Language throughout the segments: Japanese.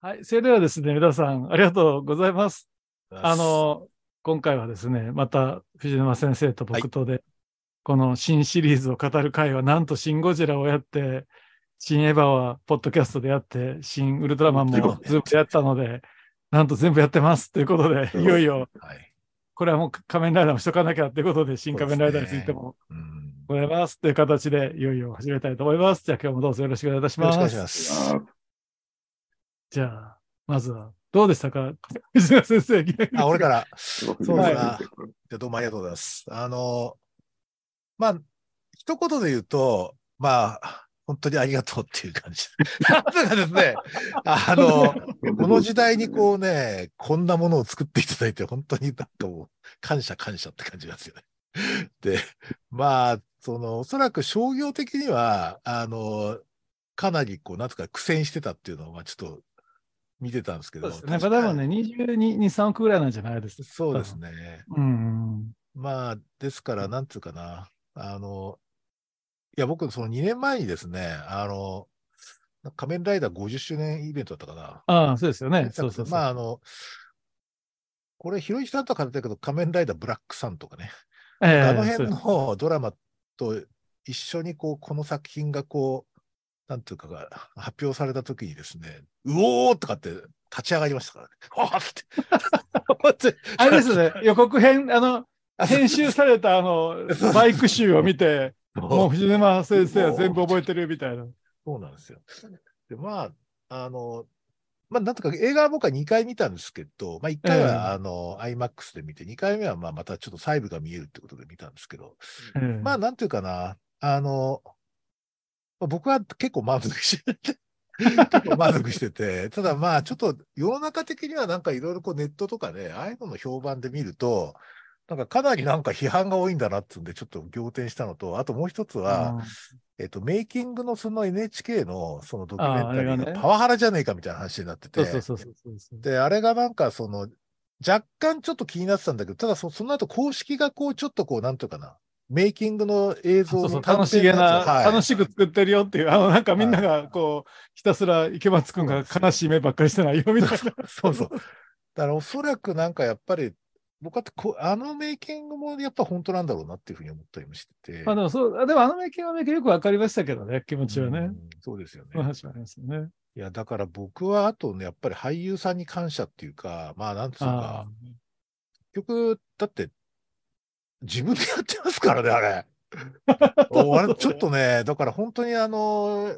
はい。それではですね、皆さん、ありがとうございます。あ、の、今回はですね、また藤沼先生と僕とで、このシンシリーズを語る会は、なんとシン・ゴジラをやって、シン・エヴァはポッドキャストでやって、シン・ウルトラマンもズームでやったので、なんと全部やってますということで、いよいよ、はい。これはもう仮面ライダーもしとかなきゃということで、シン・仮面ライダーについてもうん。ございますという形で、いよいよ始めたいと思います。じゃあ今日もどうぞよろしくお願いいたしよろます。しくお願いします。あじゃあ、まずは、どうでしたか？藤島先生。あ、俺から。そうだなじゃあどうもありがとうございます。あの、まあ、一言で言うと、まあ、本当にありがとうっていう感じ。なんとかですね、あの、この時代にこうね、こんなものを作っていただいて、本当になんかもう、感謝感謝って感じなんですよね。で、まあ、その、おそらく商業的には、あの、かなりこう、なんつうか苦戦してたっていうのを、まあちょっと見てたんですけど。そうですね。まあ、でもね、22、3億ぐらいなんじゃないですか。そうですね。うん。まあ、ですから、なんつうかな、あの、いや、僕、その2年前にですね、あの、仮面ライダー50周年イベントだったかな。ああ、そうですよね。そうそうそう。まあ、あの、これ、ひろゆきさんとは語ったけど、仮面ライダーブラックさんとかね、ええあの辺のドラマと一緒に、こう、この作品がこう、なんていうかが発表されたときにですね、うおーとかって立ち上がりましたからね。わーって。あれですね、予告編、あの、編集されたあの、バイク集を見て、もう藤沼先生は全部覚えてるみたいな。そうなんですよ。で、まあ、あの、まあ、なんとか映画は僕は2回見たんですけど、まあ、1回ええは、あの、IMAX で見て、2回目は、まあ、またちょっと細部が見えるってことで見たんですけど、ええまあ、なんていうかな、あの、まあ僕は結構満足してて、結構満足してて、ただまあ、ちょっと世の中的にはなんかいろいろこうネットとかね、ああいうのの評判で見ると、なんかかなりなんか批判が多いんだなってんで、ちょっと仰天したのと、あともう一つは、えっと、メイキングのその NHK のそのドキュメンタリーがパワハラじゃねえかみたいな話になってて。で、あれがなんかその、若干ちょっと気になってたんだけど、ただそその後公式がこう、ちょっとこう、なんというかな、メイキングの映像のそうそう楽しげな、はい楽しく作ってるよっていう、あの、なんかみんながこう、ひたすら池松くんが悲しい目ばっかりしてないよみたいな。そうそう。だからおそらくなんかやっぱり、僕はこうあのメイキングもやっぱ本当なんだろうなっていうふうに思ったりもしてて。まあでもそう、でもあのメイキングはメイキングよくわかりましたけどね、気持ちはね。うんそうですよね。話はありますよね。いや、だから僕はあとね、やっぱり俳優さんに感謝っていうか、まあなんつうあか、結局、だって、自分でやってますからね、あれ。おあれ、ちょっとね、だから本当にあの、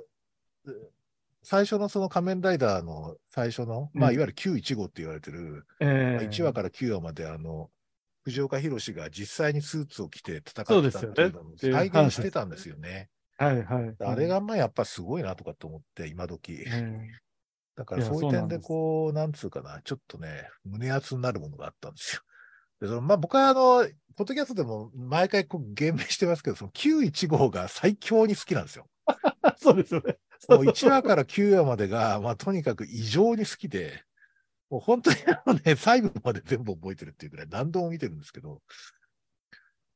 最初のその仮面ライダーの最初の、まあうんいわゆる915って言われてる、あ、ええ1話から9話まであの、藤岡弘が実際にスーツを着て戦ってたっていうのを再現してたんですよね。はいはい。あれがまあやっぱすごいなとかと思って、今時。ええだからそういう点でこう、なんつうかな、ちょっとね、胸熱になるものがあったんですよ。でそのまあ僕はあの、ポッドキャストでも毎回こう言明してますけど、その915が最強に好きなんですよ。そうですよね。もう1話から9話までが、まあとにかく異常に好きで、もう本当にあのね、細部まで全部覚えてるっていうぐらい何度も見てるんですけど、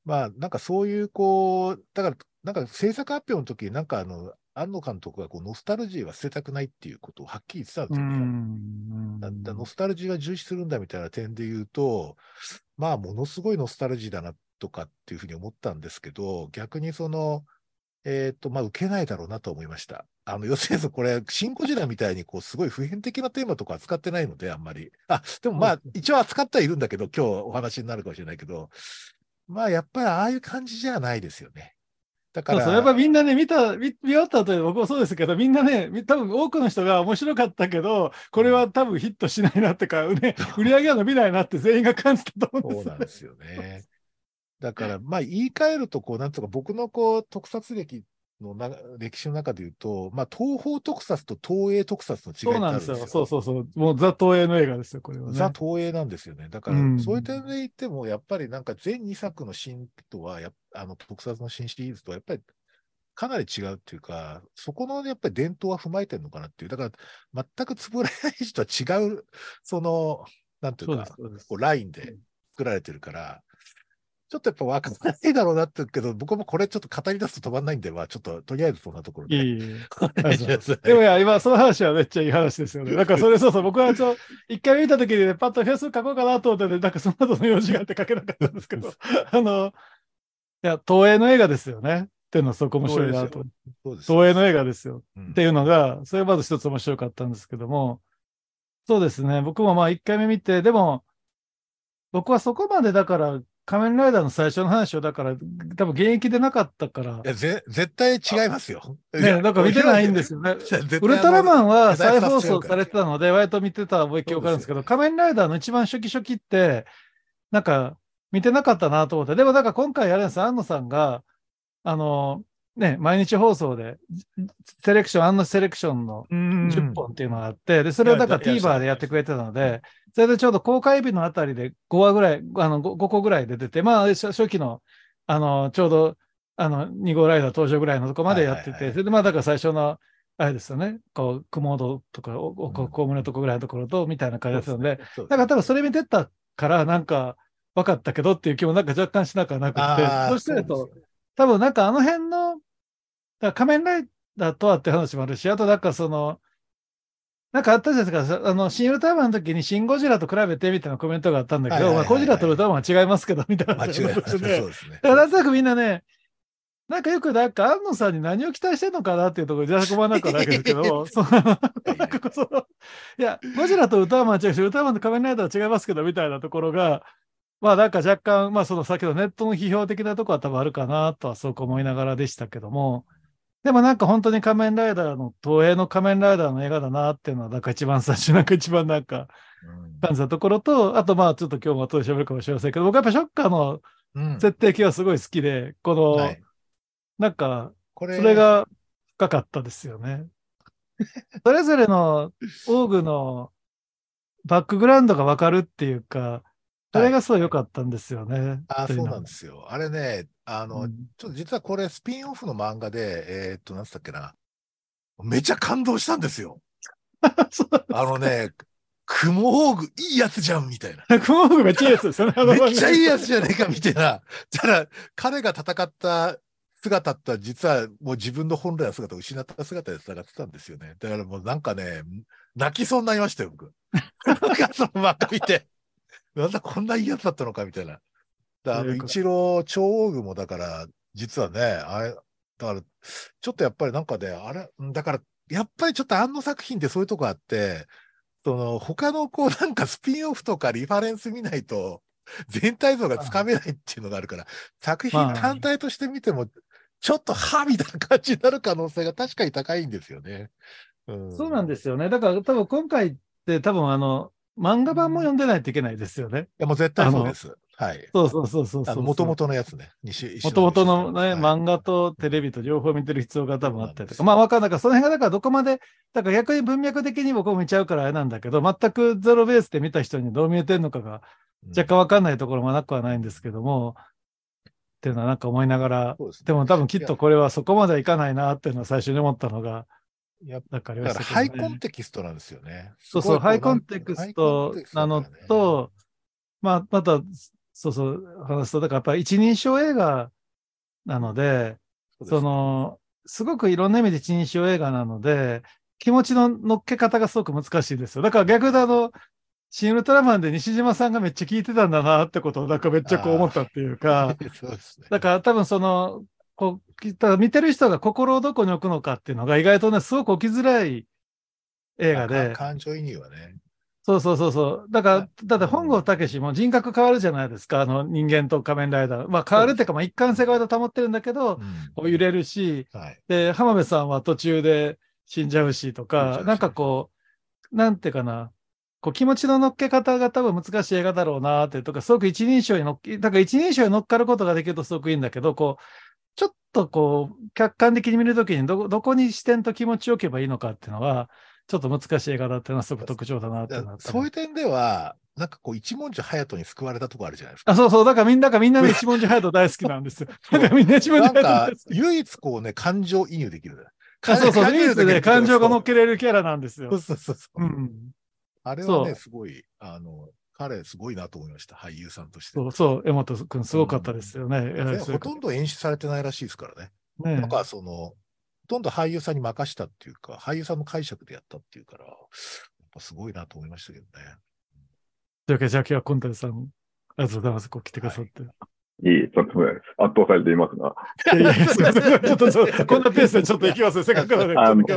まあなんかそういうこう、だからなんか制作発表の時になんかあの、安野監督がこうノスタルジーは捨てたくないっていうことをはっきり言ってたんですうよね。ん。だだノスタルジーは重視するんだみたいな点で言うと、まあ、ものすごいノスタルジーだなとかっていうふうに思ったんですけど、逆にその、えっ、と、まあ、受けないだろうなと思いました。あの、要するにこれ、シン・ゴジラみたいに、こう、すごい普遍的なテーマとか扱ってないので、あんまり。あ、でもまあ、一応扱ってはいるんだけど、今日お話になるかもしれないけど、まあ、やっぱりああいう感じじゃないですよね。だから、そうそう。やっぱみんなね、見た、見見終わった後で僕もそうですけど、みんなね、み多分多くの人が面白かったけど、これは多分ヒットしないなってか、ね、売り上げが伸びないなって全員が感じたと思うんそうですよなんですよね。だから、まあ、言い換えると、こう、なんとか、僕のこう、特撮歴のな歴史の中で言うと、まあ、東方特撮と東映特撮の違いってそうあるんですすよ。そうそうそう。もうザ東映の映画ですよ、これはね。ザ東映なんですよね。だから、うんそういう点で言っても、やっぱりなんか全2作の新とはやっ、あの、特撮の新シリーズとは、やっぱり、かなり違うっていうか、そこのやっぱり伝統は踏まえてるのかなっていう。だから、全くつぶらない人は違う、その、なんていうかそううこうラインで作られてるから、ちょっとやっぱ分からないだろうなって言うけど、僕もこれちょっと語り出すと止まんないんで、まあちょっととりあえずそんなところで。いえいいでもいや、今、その話はめっちゃいい話ですよね。なんかそれ そうそう、僕はちょ、一回見たときにね、パッとフェイス書こうかなと思ってね、なんかその後の用事があって書けなかったんですけど、あの、いや、東映の映画ですよね。っていうのはすごく面白いなと。東映の映画ですよ。うんっていうのが、それまず一つ面白かったんですけども、そうですね、僕もまあ一回目見て、でも、僕はそこまでだから、仮面ライダーの最初の話を、だから、多分現役でなかったからい、やぜ絶対違いますよ。ね、だから見てないんですよね。ウルトラマンは再放送されてたので、割と見てた覚え記憶あるんですけど、仮面ライダーの一番初期初期って、なんか見てなかったなと思って、でもだから今回あれです、安野さんが、あの、ね、毎日放送で、セレクション、安野セレクションのうん。10本っていうのがあって、で、それをだから TVer でやってくれてたので、それでちょうど公開日のあたりで5話ぐらい、あの 5, 5個ぐらいで出て、まあ、初初期の、あの、ちょうど、あの、2号ライダー登場ぐらいのとこまでやってて、それでまあ、だから最初の、あれですよね、こう、雲戸とか、おおうん。こ公務のとこぐらいのところと、みたいな感じですので、だから多分それ見てたから、なんか、分かったけどっていう気もなんか若干しなくはなくてそうしてると多分なんかあの辺の、仮面ライダーとはって話もあるし、あとなんかその、なんかあったじゃないですか、あの、シン・ウルトラマンの時にシン・ゴジラと比べてみたいなコメントがあったんだけど、まあ、ゴジラとウルトラマンは違いますけど、みたいな間違いない。そう話で。ですね。だからなんとなくみんなね、なんかよくなんか安野さんに何を期待してんのかなっていうところで、じゃあ、なくはないですけど、そうなんかこうその、いや、ゴジラとウルトラマンは違うし、ウルトラマンと仮面ライダーは違いますけど、みたいなところが、まあなんか若干、まあその先ほどネットの批評的なところは多分あるかなとはそう思いながらでしたけども、でもなんか本当に仮面ライダーの、東映の仮面ライダーの映画だなっていうのは、なんか一番最初、なんか一番なんかうん。感じたところと、あとまあちょっと今日も後で喋るかもしれませんけど、僕はやっぱショッカーのうん。設定系はすごい好きで、この、はい。なんか、それが深かったですよね。それぞれのオーグのバックグラウンドがわかるっていうか、それがすごい良かったんですよね。あ、そうなんでですよ。あれね、あの、ちょっと実はこれスピンオフの漫画で、えーっと、なんつったっけな。めちゃ感動したんですよ。あのね、クモオーグいいやつじゃんみたいな。クモーグめっちゃいいやつですよね。めっちゃいいやつじゃねえかみたいな。ただ、彼が戦った姿ってのは実はもう自分の本来の姿を失った姿で戦ってたんですよね。だからもうなんかね、泣きそうになりましたよ、僕。なんかその漫画見て。なんだこんないいやつだったのかみたいな。だあの、一郎超王具もだから、実はね、あれ、だから、ちょっとやっぱりなんかね、あれ、だから、やっぱりちょっとあの作品ってそういうとこあって、その、他のこうなんかスピンオフとかリファレンス見ないと、全体像がつかめないっていうのがあるから、作品まあ単体として見ても、ちょっとはみたいな感じになる可能性が確かに高いんですよね。うん、そうなんですよね。だから多分今回って多分あの、漫画版も読んでないといけないですよね。いや、もう絶対そうです。はい。そうそうそうそうそう。あの、元々のやつね。もともとのね、はい漫画とテレビと両方見てる必要が多分あったりとか、まあわかんないから、その辺がだからどこまで、だから逆に文脈的に僕も見ちゃうからあれなんだけど、全くゼロベースで見た人にどう見えてるのかが若干わかんないところもなくはないんですけども、っていうのはなんか思いながら、ですねでも多分きっとこれはそこまではいかないなっていうのは最初に思ったのが、やっなんかありまだから。ハイコンテキストなんですよね。そうそう、ハイコンテクストなのと、まあ、また、そうそう、話すと、だからやっぱり一人称映画なので、その、すごくいろんな意味で一人称映画なので、気持ちの乗っけ方がすごく難しいですよ。だから逆であの、シン・ウルトラマンで西島さんがめっちゃ聞いてたんだなってことをなんかめっちゃこう思ったっていうか、そうですね。だから多分その、こう、ただ見てる人が心をどこに置くのかっていうのが意外とね、すごく起きづらい映画でか、感情移入はね。そうそうそうそう。だから、だって本郷武史も人格変わるじゃないですか。あの人間と仮面ライダー。まあ変わるっていうか、まあ一貫性が保ってるんだけど、こう揺れるし、はい。で、浜辺さんは途中で死んじゃうしとかなんかこう、なんていうかな、こう気持ちの乗っけ方が多分難しい映画だろうなってとか、すごく一人称に乗っけ、だから一人称に乗っかることができるとすごくいいんだけど、こう、ちょっとこう、客観的に見るときにどこ、どこに視点と気持ちを置けばいいのかっていうのは、ちょっと難しい映画だっていうのはすごく特徴だなってそういう点では、なんかこう、一文字隼人に救われたとこあるじゃないですか。あ、そうそう。だからみんながみんなね、一文字隼人大好きなんですよ。だからみんな一文字なんか隼人大好、き。唯一こうね、感情移入できる。あそうそう。唯一ね、感情が乗っけけれるキャラなんですよそう。そうそうそう。うん。あれはね、すごい、あの、彼すごいなと思いました、俳優さんとして。そう、そう、江本君すごかったですよね。ほとんど演出されてないらしいですからね。ねなんかその、ほとんど俳優さんに任したっていうか、俳優さんの解釈でやったっていうから、やっぱすごいなと思いましたけどね。というわけで、じゃあ今日はコンタルさん、ありがとうございます。こう来てくださって。いい、とんでもないです。圧倒されていますが。い、やいや、すいません。ちょっとこんなペースでちょっと行きますね。せっかくなので。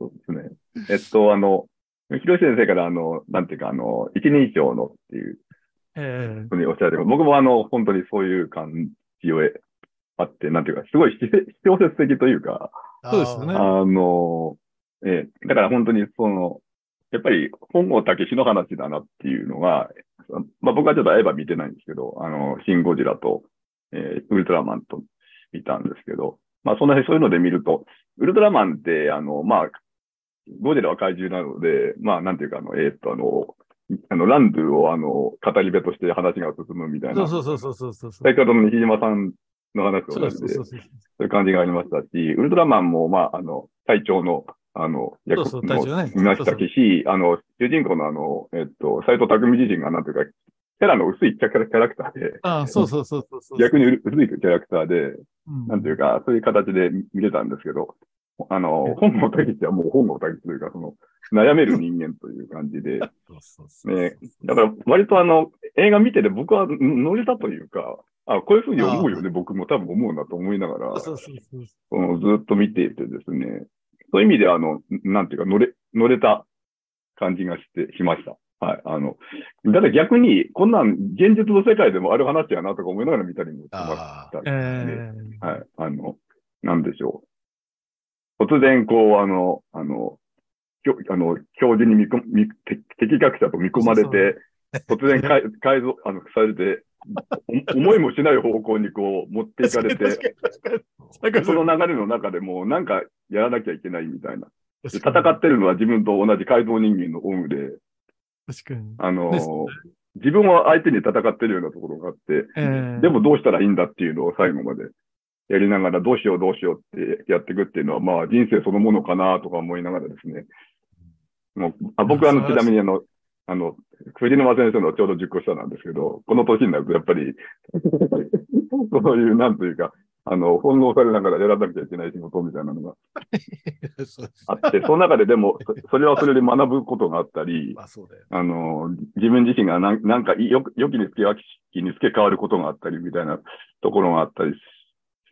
そうですね。えっと、あの、広瀬先生から、あの、なんていうか、あの、一人称のっていうえふうにおっしゃってます。僕もあの、本当にそういう感じをあって、なんていうか、すごい小説的というか、そうですよね。あの、ええ。だから本当にその、やっぱり本郷武史の話だなっていうのが、まあ僕はちょっとエヴァ見てないんですけど、あの、シン・ゴジラと、えーウルトラマンと見たんですけど、まあその辺そういうので見ると、ウルトラマンって、あの、まあ、ゴジラは怪獣なので、まあなんていうか、あの、えーっと、あの、あの、ランドゥをあの、語り部として話が進むみたいな。そうそうそうそうそうそう。先ほどの西島さんの話とそう同じで、そういう感じがありましたし、ウルトラマンも、まあ、あの、隊長の、あの、役そうそう隊長ねのいましたし、あの、主人公のあの、えっと、斎藤匠自身が、なんていうか、キャラの薄いキャラキャラクターで、ああ、そうそうそうそうそう。逆に薄いキャラクターで、うん、なんていうか、そういう形で見れたんですけど、あの、本郷武史はもう本郷武史というか、その、悩める人間という感じで、ねだから割とあの、映画見てて僕は乗れたというか、あ、こういうふうに思うよね、僕も多分思うなと思いながら、そうそうそうそのずっと見ていてですね、そういう意味であの、なんていうか、乗れ、乗れた感じがして、しました。はい。あの、だって逆に、こんなん現実の世界でもある話やなとか思いながら見たりもしました、ね。えーはい。あの、なんでしょう。突然、こう、あの、あの、あの教授に見込み敵敵学者と見込まれて、突然かい 改造、あの、されて、お思いもしない方向にこう持っていかれて、そそのの流れの中でもうなんかやらなきゃいけないみたいな。で戦ってるのは自分と同じ改造人間のオウムで、に。確かに。あの自分は相手に戦ってるようなところがあって、えーでもどうしたらいいんだっていうのを最後までやりながら、どうしようどうしようってやっていくっていうのは、まあ人生そのものかなとか思いながらですね。もうあ僕はあの、ちなみにあの、あの、藤沼先生のちょうど10個下なんですけど、この年になるとやっぱり、そういう、なんというか、あの、翻弄されながらやらなきゃいけない仕事みたいなのが あって、その中ででも、そそれはそれで学ぶことがあったりま、あの、自分自身がなんなんかよく、よきにつけ、悪きにつけ変わることがあったりみたいなところがあったり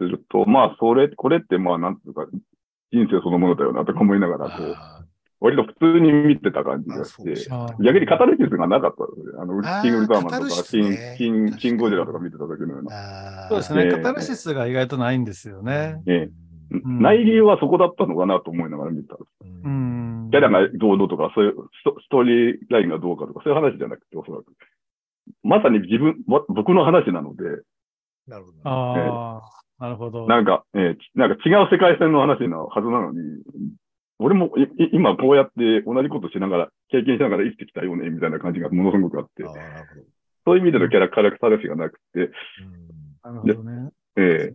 すると、まあ、それ、これってまあ、なんていうか、人生そのものだよなとか思いながら、こう、あ割と普通に見てた感じがして、逆にカタルシスがなかったですね。あの、キングウルトラマンとか、キン、キン、キンゴジラとか見てた時のような。そうですね。えーカタルシスが意外とないんですよね。えうん内流はそこだったのかなと思いながら見てたんです。う。ん。キャラがどうのとか、そういうストーリーラインがどうかとか、そういう話じゃなくて、おそらく。まさに自分、わ僕の話なので、なるほどね。ああ、なるほど。なんか、えーなんか違う世界線の話のはずなのに、俺も今こうやって同じことしながら、経験しながら生きてきたよね、みたいな感じがものすごくあってあ、ーなるほど。そういう意味でのキャラ、キャラクターレスがなくて、うんなるほどね。ええ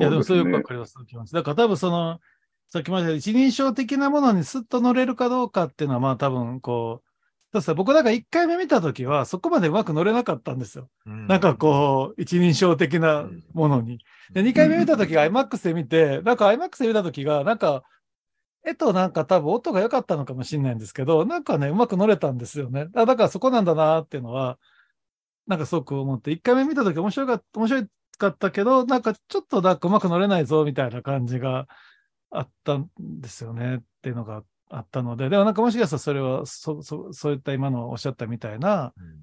いや、でもそういうわかります。だから多分その、さっきまで一人称的なものにスッと乗れるかどうかっていうのは、まあ多分こう、だってさ僕なんか1回目見たときは、そこまでうまく乗れなかったんですよ。なんかこう、一人称的なものに。で、2回目見たときが IMAX で見て、なんか IMAX で見たときが、なんか、絵となんか多分音が良かったのかもしれないんですけど、なんかね、うまく乗れたんですよね。だだからそこなんだなっていうのは、なんかすごく思って、1回目見たとき面白かった、面白かったけど、なんかちょっとなんかうまく乗れないぞみたいな感じがあったんですよねっていうのがあったので、でもなんかもしかしたらそれはそ、そそういった今のおっしゃったみたいな、うん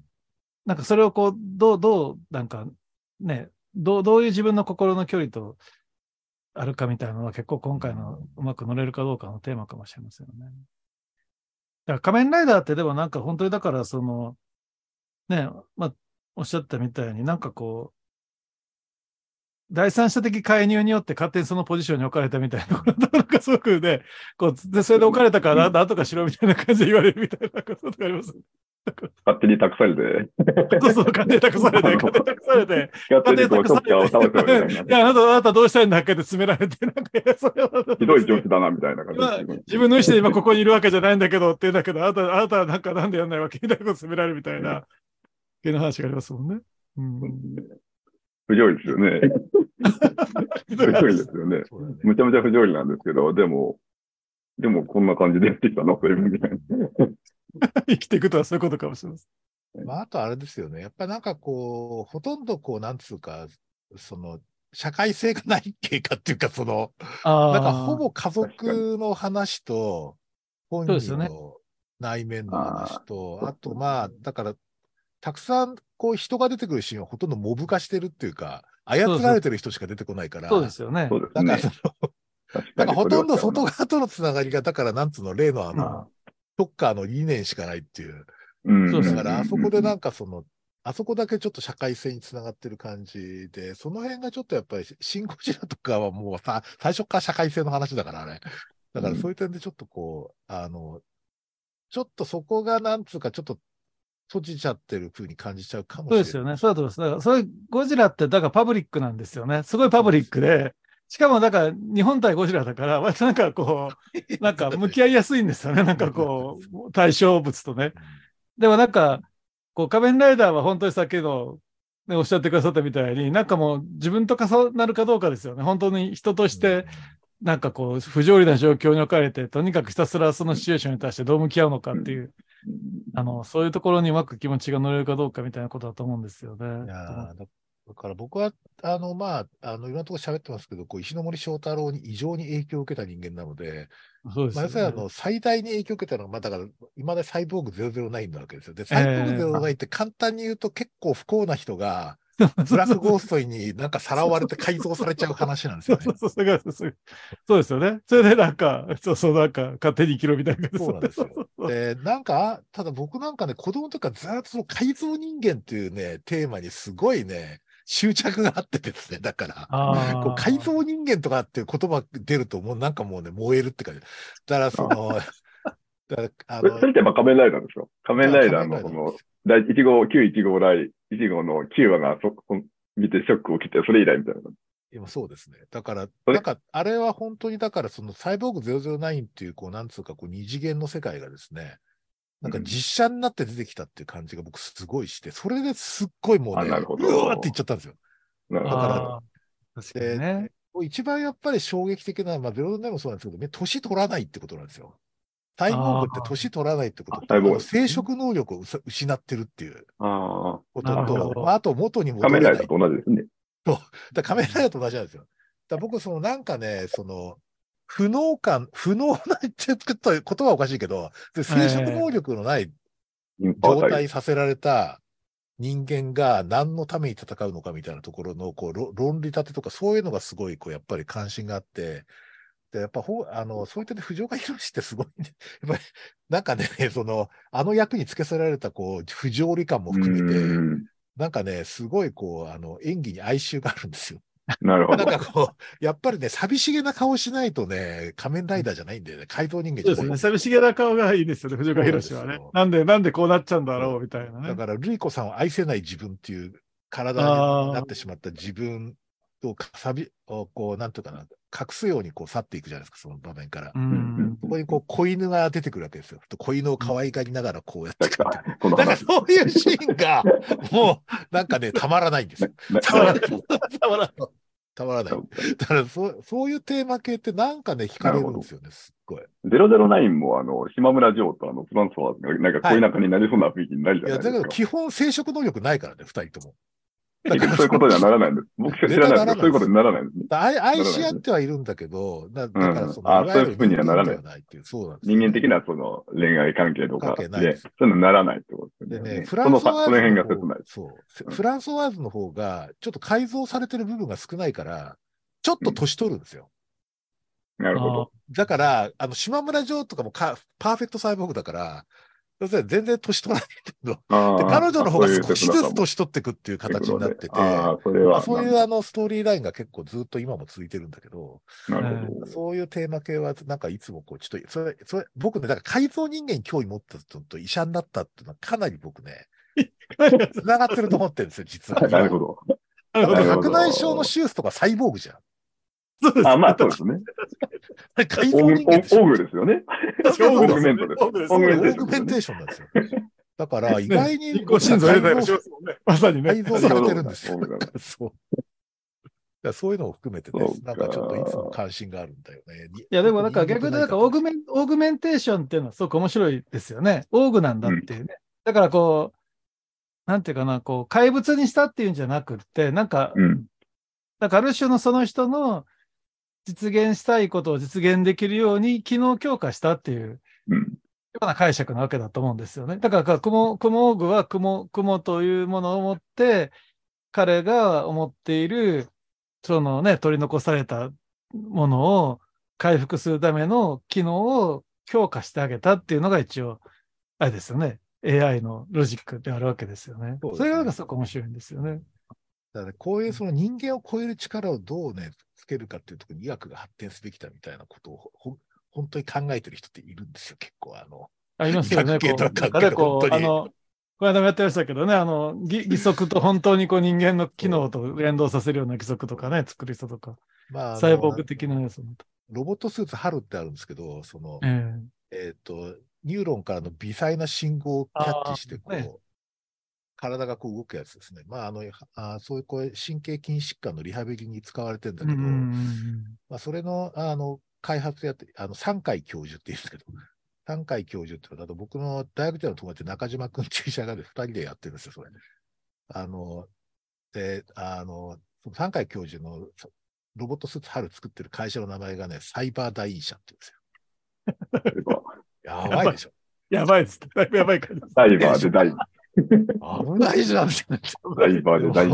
なんかそれをこう、どう、どう、なんかね、どう、どういう自分の心の距離とあるかみたいなのは結構今回のうまく乗れるかどうかのテーマかもしれませんよね。だから仮面ライダーってでもなんか本当にだからその、ね、まあ、おっしゃったみたいになんかこう、第三者的介入によって勝手にそのポジションに置かれたみたいななんかすごくね、こう、で、それで置かれたからなんとかしろみたいな感じで言われるみたいなことがあります。勝手に託されて、そうそう、金託されて、金託されて、勝手にこう、ショッカーを倒すみたいや、あなた、あなたどうしたいんだっけって詰められて、なんか、それは。ひどい上司だな、みたいな今形で。自分の意思で今ここにいるわけじゃないんだけどって言うんだけど、あなた、あなたはなんかなんでやんないわけみたいなこと詰められるみたいな、系の話がありますもんね。うん。不条理ですよね。ひ 不条理ですよね。むちゃむちゃ不条理なんですけど、でも、でもこんな感じでやってきたな、それみたいな。生きていくとはそういうことかもしれません。まあ、あとあれですよね。やっぱなんかこう、ほとんどこう、なんつうか、その、社会性がない経過っていうか、その、あなんかほぼ家族の話と、本人の内面の話と、あとまあ、だから、たくさんこう人が出てくるシーンはほとんどモブ化してるっていうか、操られてる人しか出てこないから、そうですよね。だからそ。の、確だからほとんど外側とのつながりが、だからなんつうの、例のあの、まトッカーの理念しかないっていう。うんだからあそこでなんかその、あそこだけちょっと社会性につながってる感じで、その辺がちょっとやっぱり、シン・ゴジラとかはもうさ、最初から社会性の話だからあれ。だからそういう点でちょっとこう、あの、ちょっとそこがなんつうか、ちょっと閉じちゃってる風に感じちゃうかもしれない。そうですよね。そうだと思います。だから、それ、ゴジラって、だからパブリックなんですよね。すごいパブリックで、しかも、だから、日本対ゴジラだから、割となんかこう、なんか向き合いやすいんですよね。なんかこう、対象物とね。でもなんか、こう、仮面ライダーは本当にさっきの、ね、おっしゃってくださったみたいに、なんかもう自分と重なるかどうかですよね。本当に人として、なんかこう、不条理な状況に置かれて、とにかくひたすらそのシチュエーションに対してどう向き合うのかっていう、あの、そういうところにうまく気持ちが乗れるかどうかみたいなことだと思うんですよね。いやーだだから僕は、あの、まあ、あの、今のところ喋ってますけど、こう石ノ森章太郎に異常に影響を受けた人間なので、まあ、そうですよね。要するにあの、最大に影響を受けたのは、まあ、だから、今でサイボーグ009なわけですよ。で、サイボーグ009って簡単に言うと結構不幸な人が、ブラックゴーストになんかさらわれて改造されちゃう話なんですよねそう。そうそうそうそうそうですよね。それでなんか、そうそう、なんか、勝手に生きろみたいな感じそうなんですよで、なんか、ただ僕なんかね、子供とかずっとその改造人間っていうね、テーマにすごいね、執着があってですね、だから。あこう改造人間とかっていう言葉出ると、もうなんかもうね、燃えるって感じ。だから、その、だからあそれそれってやっぱ仮面ライダーですよ。仮面ライダーのこの、第1号、915来、1号の9話がそこ見てショックを受けて、それ以来みたいな。今そうですね。だから、れ？なんか、あれは本当に、だから、そのサイボーグ009っていう、こう、なんつうか、こう、二次元の世界がですね、なんかうん実写になって出てきたっていう感じが僕すごいして、それですっごいもうね、うわーって言っちゃったんですよ。なるほど。あー確かにね。一番やっぱり衝撃的な、まあ、009もそうなんですけど、ね、年取らないってことなんですよ。サイボーグって年取らないってこと。と、生殖能力を失ってるっていうあことと、ど。まあ、あと元にあ、戻れない仮面ラと同じですね。だから仮面ラと同じなんですよ。だ僕、そのなんかね、その、不能感、不能なって言った言葉はおかしいけど、で生殖能力のない状態させられた人間が何のために戦うのかみたいなところのこうろ論理立てとかそういうのがすごいこうやっぱり関心があって、でやっぱほあのそういったね、藤岡弘ってすごいね、やっぱりなんかね、その、あの役に付けさせられたこう不条理感もプ。含めて、うんなんかね、すごいこう、あの演技に哀愁があるんですよ。なるほど。なんかこう、やっぱりね、寂しげな顔しないとね、仮面ライダーじゃないんだよね。改造人間じゃないそうですね。寂しげな顔がいいですよね、藤岡弘はねなんで。なんで、こうなっちゃうんだろうみたいなね。だから、ルイコさんを愛せない自分っていう体になってしまった自分をさび、をこう、なんていうかな、隠すようにこう去っていくじゃないですか、その場面から。うん。ここにこう、子犬が出てくるわけですよ。子犬を可愛がりながらこうやってくる。このなんか話。そういうシーンが、もう、なんかね、たまらないんですよ。なたまらない。たまらない。たまらない。だからそう、そういうテーマ系ってなんかね、惹かれるんですよね、すっごい。009も、あの、島村城とあの、フランソワーズが、なんか恋仲になりそうな雰囲気になるじいや、ゃないですか。だけど基本生殖能力ないからね、二人とも。結 局そういうことにはならないんです。僕知らないですけど、そういうことにならないんですね。愛愛し合ってはいるんだけど、だだからその、あいわゆるそういうふうにはならない人間ではないっていう、そうなんですよ人間的なその恋愛関係とかで、ですそういうのならないってことですよね。でね、フランソワその辺がーズの方切ない。そう、うんフランソワーズの方が、ちょっと改造されてる部分が少ないから、ちょっと年取るんですよ。なるほど。だから、あの、島村城とかもかパーフェクトサイボーグだから、要するに全然年取らないけど、彼女の方が少しずつと年取っていくっていう形になってて、それは。まあ、そういうあのストーリーラインが結構ずっと今も続いてるんだけど、なるほど。そういうテーマ系はなんかいつもこう、ちょっと、それ、それ、僕ね、だから改造人間に興味持った人と医者になったっていうのはかなり僕ね、繋がってると思ってるんですよ、実は。なるほど。だってなるほど白内障の手術とかサイボーグじゃん。そうですあ、まあそうですね。あれ改造オーグ人間でしょオーグですよね。そうオーグメントです。オーグですオーグメンテですーションなんですよ。だから意外に、人工心臓入れたりますもんね。まさにね。改造されてるんですよ。そう。だそういうのを含めてねそう、かなんかちょっといつも関心があるんだよね。いいや、でもなんか逆に、なんかオーグメン、オーグメンテーションっていうのはすごく面白いですよね。オーグなんだっていうね。だからこう、なんていうかな、こう、怪物にしたっていうんじゃなくって、なんか、うん。なんかある種のその人の実現したいことを実現できるように機能強化したっていううん。ような解釈なわけだと思うんですよね。だから、雲、雲オーグは雲、雲というものを持って、彼が思っている、そのね、取り残されたものを回復するための機能を強化してあげたっていうのが一応、あれですよね。AI のロジックであるわけですよね。そねそれがなんかすごく面白いんですよね。だからこういうその人間を超える力をどうね、つけるかっていうところに医学が発展すべきだみたいなことをほん本当に考えてる人っているんですよ、結構。あの、ありますよね。こうなんかね、こう、あの、この間もやってましたけどね、あの、義 義足と本当にこう人間の機能と連動させるような義足とかね、作る人とか、まあ、サイボーグ的なやつも。ロボットスーツ、ハルってあるんですけど、その、ええっ、と、ニューロンからの微細な信号をキャッチして、こう、ね体がこう動くやつですね。まあ、あの、あーそういうこう神経筋疾患のリハビリに使われてるんだけど、えうんうんうんまあ、それの、あの、開発やって、あの、三海教授って言うんですけど、三海教授っていうのは、僕の大学時代の友達、中島君っていう医者がね、二人でやってるんですよ、それ。あの、で、あの、その三海教授のそロボットスーツ春作ってる会社の名前がね、サイバー大院社って言うんですよ。やばいでしょ。やばいです。だいぶやばい感じです。ダイバーで大、危ないじゃんみたいな。ダイバーで大。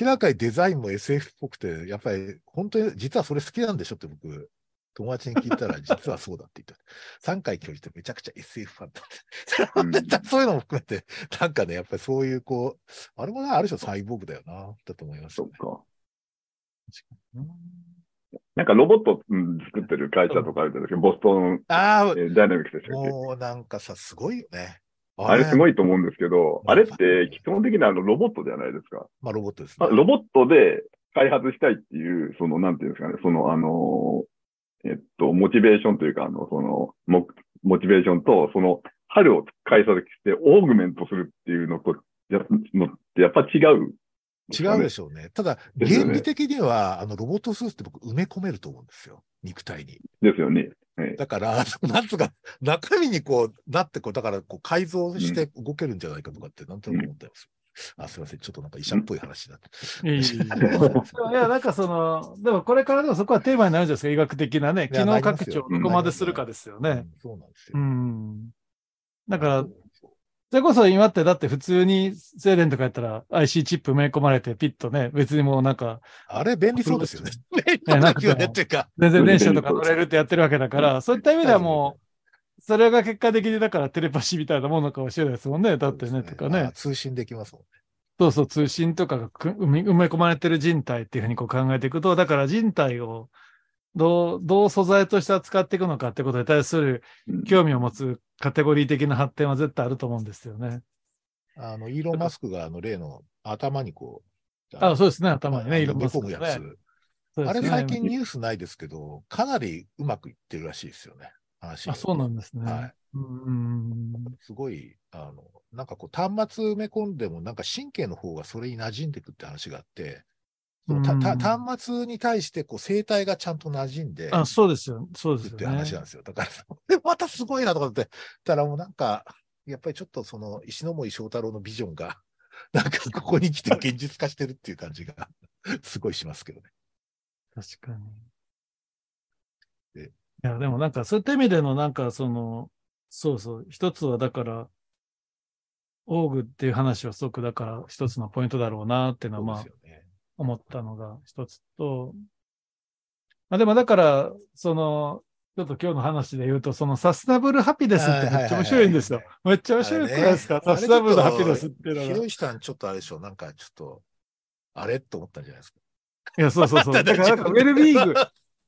明らかにデザインも SF っぽくて、やっぱり本当に、実はそれ好きなんでしょって僕、友達に聞いたら、実はそうだって言って、三回教授ってめちゃくちゃ SF ファンだって。うんそういうのも含めて、なんかね、やっぱりそういう、こう、あれもな、ある種サイボーグだよな、だと思いますよね。そっか。なんかロボットうん作ってる会社とかあるじゃないですか、ボストンあえーダイナミクスでしあ、たっけ？もうなんかさ、すごいよね。あれすごい。いと思うんですけど、あれって基本的にあのロボットじゃないですか。まあ、ロボットですねあ。ロボットで開発したいっていう、その、なんていうんですかね、その、あのー、えっと、モチベーションというか、あの、その、モモチベーションと、その、春を開発してオーグメントするっていうのと、やのってやっぱ違う。違うでしょうね。ただ、原理的には、あの、ロボットスーツって僕埋め込めると思うんですよ。肉体に。ですよね。はいだから、なんつうか、中身にこう、なってこう、だから、こう、改造して動けるんじゃないかとかって、なんとなく思ったんですよ。あ、すいません。ちょっとなんか医者っぽい話だって。いやなんかその、でもこれからでもそこはテーマになるんじゃないですか、医学的なね、機能拡張をどこまでするかですよね。うんそうなんですうよ。ん。だから、それこそ今ってだって普通に静電とかやったら IC チップ埋め込まれてピッとね、別にもうなんかあれ、便利そうですよね。便利なかなんんだよねっていうか。全然電車とか乗れるってやってるわけだから、そういった意味ではもう、それが結果的にだからテレパシーみたいなものかもしれないですもんね。だってね、そうですとかねあ。通信できますもんね。そうそう、通信とかが埋め込まれてる人体っていうふうにこう考えていくと、だから人体をどう、どう素材として扱っていくのかってことに対するうん興味を持つカテゴリー的な発展は絶対あると思うんですよね。あの、イーロン・マスクが、あの、例の頭にこう、あ、そうですね、頭にね、色埋め込むやつ。そうですねあれ最近ニュースないですけど、かなりうまくいってるらしいですよね。話あ、そうなんですね。はい。うん。すごい、あの、なんかこう、端末埋め込んでも、なんか神経の方がそれに馴染んでいくって話があって、そのたうんた端末に対してこう生態がちゃんと馴染んであ、そうですよ。そうですよってね。話なんですよ。だから、でまたすごいなとかって、たらもうなんか、やっぱりちょっとその石ノ森章太郎のビジョンが、なんかここに来て現実化してるっていう感じが、すごいしますけどね。確かに。でいや、でもなんかそういった意味でのなんかその、そうそう、一つはだから、オーグっていう話はすごくだから一つのポイントだろうなっていうのはまあ。思ったのが一つと、まあでもだから、その、ちょっと今日の話で言うと、そのサステナブルハピネスってめっちゃ面白いんですよ。めっちゃ面白いくないですか、サステナブルハピネスっていうのひろが。ゆきさん、ちょっとあれでしょ、なんかちょっと、あれ？と思ったんじゃないですか？いや、そうそうそう。だから、なんかウェルビーグ、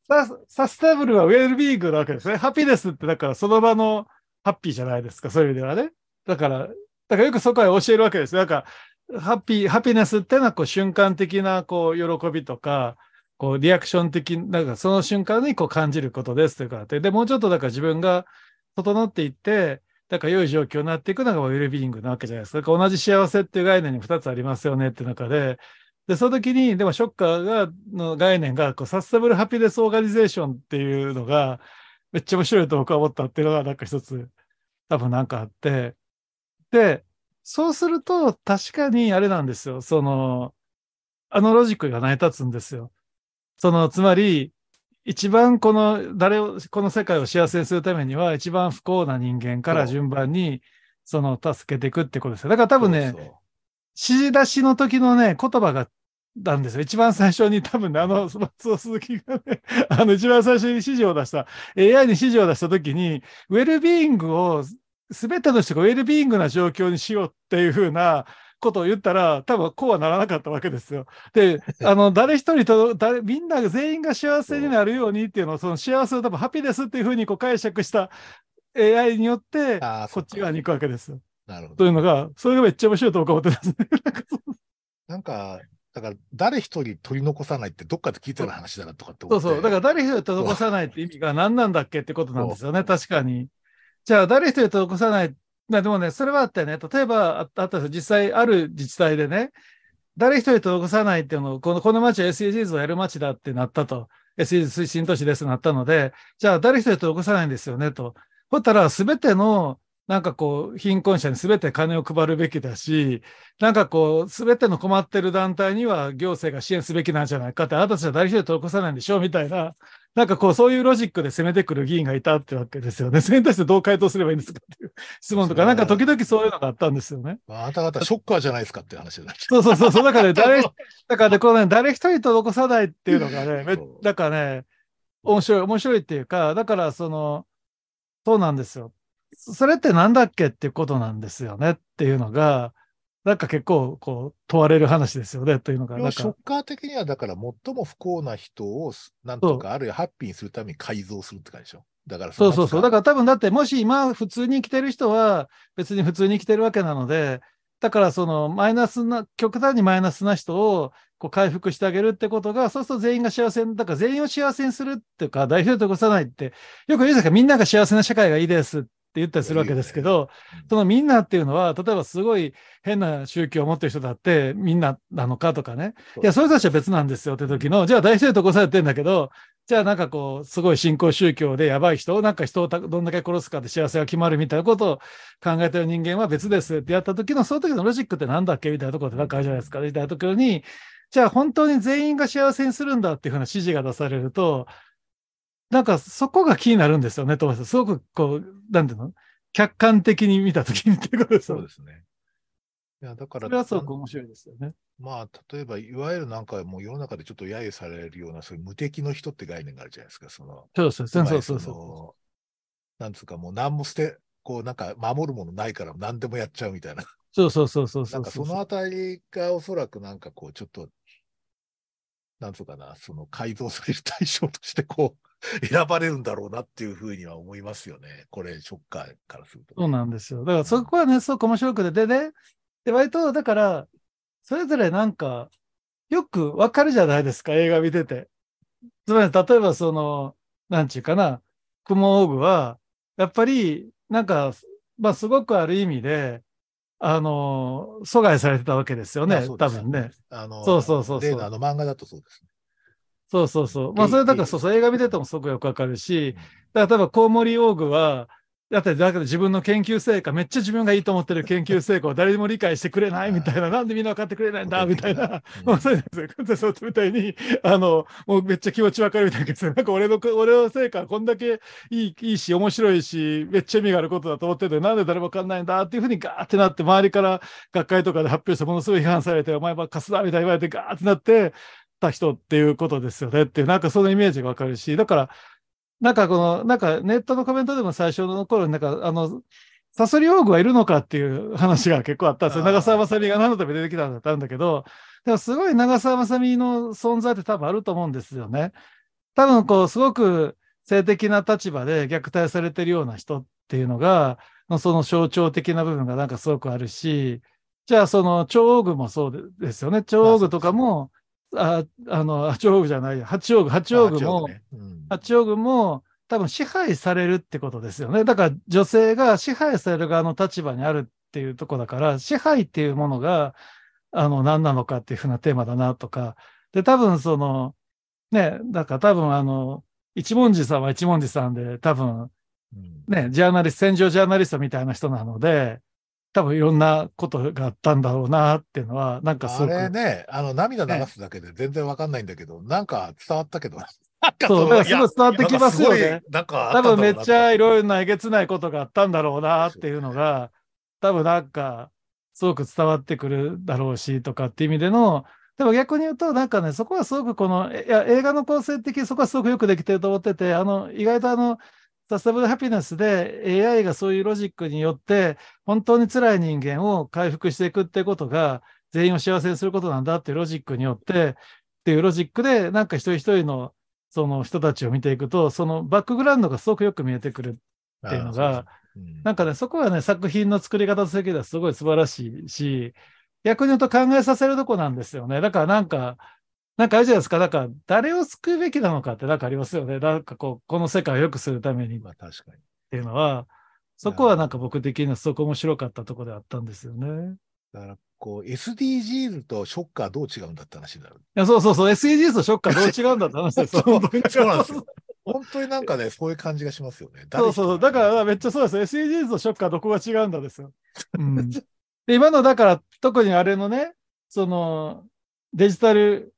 ササステナブルはウェルビーグなわけですね。ハピネスって、だからその場のハッピーじゃないですか、そういう意味ではね。だから、だからよくそこは教えるわけですよ。なんか、ハッピー、ハピネスっていうのはこう瞬間的なこう喜びとか、こうリアクション的、なんかその瞬間にこう感じることですというかで、もうちょっとだから自分が整っていって、だから良い状況になっていくのがウェルビーイングなわけじゃないですか。か同じ幸せっていう概念に2つありますよねっていう中で、で、その時に、でもショッカーが、の概念が、こう、サステブルハピネスオーガニゼーションっていうのが、めっちゃ面白いと僕は思ったっていうのが、なんか一つ、多分なんかあって、で、そうすると、確かにあれなんですよ。その、あのロジックが成り立つんですよ。その、つまり、一番この、誰を、この世界を幸せにするためには、一番不幸な人間から順番に、その、助けていくってことですよ。だから多分ね、そうそう指示出しの時のね、言葉が、なんですよ。一番最初に多分ね、あの、松尾鈴木がね、あの、一番最初に指示を出した、AI に指示を出した時に、ウェルビーイングを、すべての人がウェルビーイングな状況にしようっていうふうなことを言ったら、多分こうはならなかったわけですよ。で、あの、誰一人と、誰、みんなが全員が幸せになるようにっていうのを、その幸せを多分ハピネスっていうふうにこう解釈した AI によって、こっち側に行くわけですよ。なるほど。というのが、それがめっちゃ面白いと僕は思ってたんですね。なんかだから、誰一人取り残さないってどっかで聞いたような話だなとかって。そうそう。だから誰一人と残さないって意味が何なんだっけってことなんですよね。確かに。じゃあ誰一人と起こさない。まあでもね、それはあってね、例えばあったんですよ。実際ある自治体でね、誰一人と起こさないっていうのを、この、この町は SDGs をやる町だってなったと。SDGs 推進都市ですなったので、じゃあ誰一人と起こさないんですよねと。ほったら、すべての、なんかこう、貧困者にすべて金を配るべきだし、なんかこう、すべての困ってる団体には行政が支援すべきなんじゃないかって、あなたたちは誰一人と残さないんでしょみたいな、なんかこう、そういうロジックで攻めてくる議員がいたってわけですよね。それに対してどう回答すればいいんですかっていう質問とか、なんか時々そういうのがあったんですよね。あなた方ショッカーじゃないですかっていう話になっちゃそうそうそうそう。だからね、誰、だからね、このね、誰一人と残さないっていうのがね、だからね、面白い、面白いっていうか、だからその、そうなんですよ。それってなんだっけっていうことなんですよねっていうのが、なんか結構、こう、問われる話ですよねというのが、う。なんかショッ、カー的には、だから最も不幸な人を、なんとか、あるいはハッピーにするために改造するって感じでしょ？だからそうそうそう。だかから多分だって、もし今普通に生きてる人は別に普通に生きてるわけなので、だからそのマイナスな、極端にマイナスな人をこう回復してあげるってことが、そうすると全員が幸せに、だから全員を幸せにするっていうか、代表と起こさないって、よく言うじゃないですか、みんなが幸せな社会がいいですって言ったりするわけですけど、そのみんなっていうのは、例えばすごい変な宗教を持ってる人だってみんななのかとかね。いや、そういう人たちは別なんですよって時の、じゃあ大聖と起こされてんだけど、じゃあなんかこう、すごい新興宗教でやばい人をなんか人をたどんだけ殺すかで幸せが決まるみたいなことを考えてる人間は別ですってやった時の、その時のロジックってなんだっけみたいなところでなんかあるじゃないですか。みたいなところに、じゃあ本当に全員が幸せにするんだっていうふうな指示が出されると、なんかそこが気になるんですよね、トマス。すごくこう、なんていうの？客観的に見た時にっていうことですよね。そうですね。いや、だから、それはすごく面白いですよね。まあ、例えば、いわゆるなんかもう世の中でちょっと揶揄されるような、そういう無敵の人って概念があるじゃないですか。その、そうそうつまりそうそうそう。のなんつうか、もう何も捨て、こうなんか守るものないから何でもやっちゃうみたいな。そうそうそうそうそう。なんかそのあたりがおそらくなんかこう、ちょっと、なんつうかな、その改造される対象としてこう、選ばれるんだろうなっていうふうには思いますよね。これ、ショッカーからすると。そうなんですよ。だからそこはね、すごく面白くて、でね、で、割と、だから、それぞれなんか、よくわかるじゃないですか、映画見てて。つまり、例えばその、なんちゅうかな、クモオーグは、やっぱり、なんか、まあ、すごくある意味で、あの、阻害されてたわけですよね、多分ね。。あの、そうそうそうそう例のあの漫画だとそうですね。そうそうそう。まあ、それだから、そうそう、映画見ててもすごくよくわかるし、だから例えばコウモリオーグは、だって、だから自分の研究成果、めっちゃ自分がいいと思ってる研究成果を誰にも理解してくれないみたいな、なんでみんな分かってくれないんだみたいな。もうそうですよ。完全にそうみたいに、あの、もうめっちゃ気持ちわかるみたいなですね。なんか俺の、俺の成果こんだけいい、いいし、面白いし、めっちゃ意味があることだと思ってて、なんで誰もわかんないんだっていうふうにガーってなって、周りから学会とかで発表してものすごい批判されて、お前ばっかすだみたいに言われてガーってなってた人っていうことですよねっていう、なんかそのイメージがわかるし、だから、なんかこの、なんかネットのコメントでも最初の頃になんか、あの、サソリオーグはいるのかっていう話が結構あったんですよ。長澤まさみが何のために出てきたんだったんだけど、でもすごい長澤まさみの存在って多分あると思うんですよね。多分こう、すごく性的な立場で虐待されてるような人っていうのが、のその象徴的な部分がなんかすごくあるし、じゃあその超王具もそうでですよね。超王具とかも、あ、あの、あ超王具じゃないや、八王具、八王具も、ねうん八王具も多分支配されるってことですよね。だから女性が支配される側の立場にあるっていうところだから、支配っていうものが、あの、何なのかっていうふうなテーマだなとか。で、多分その、ね、だから多分あの、一文字さんは一文字さんで、多分うんね、ジャーナリスト、戦場ジャーナリストみたいな人なので、多分いろんなことがあったんだろうなっていうのは、なんかすあごく。れね、あの、涙流すだけで全然わかんないんだけど、なんか伝わったけど、そう、だからすごい伝わってきますよね。なんか多分めっちゃいろいろなえげつないことがあったんだろうなっていうのが、多分なんか、すごく伝わってくるだろうしとかっていう意味での、でも逆に言うと、なんかね、そこはすごくこの、いや、映画の構成的にそこはすごくよくできてると思ってて、あの、意外とあの、サステナブルハピネスで AI がそういうロジックによって、本当に辛い人間を回復していくってことが、全員を幸せにすることなんだっていうロジックによって、っていうロジックで、なんか一人一人のその人たちを見ていくと、そのバックグラウンドがすごくよく見えてくる。っていうのがなんかね、そこはね、作品の作り方としてはすごい素晴らしいし、逆に言うと考えさせるとこなんですよね。だからなんか、なんかあるじゃないですか。だから誰を救うべきなのかってなんかありますよね。なんかこう、この世界を良くするためにっまあ確かに。ていうのは、そこはなんか僕的にはすごく面白かったところであったんですよね。だから、こう、SDGs とショッカーどう違うんだって話になる。いや、そうそうそう、SEGs とショッカーどう違うんだって話ですよ。そう本当にそうなんですよ。本当になんかね、そういう感じがしますよね。そうそうそう。だからめっちゃそうです。SDGs とショッカーどこが違うんだですよ。うん、で今のだから特にあれのね、そのデジタル、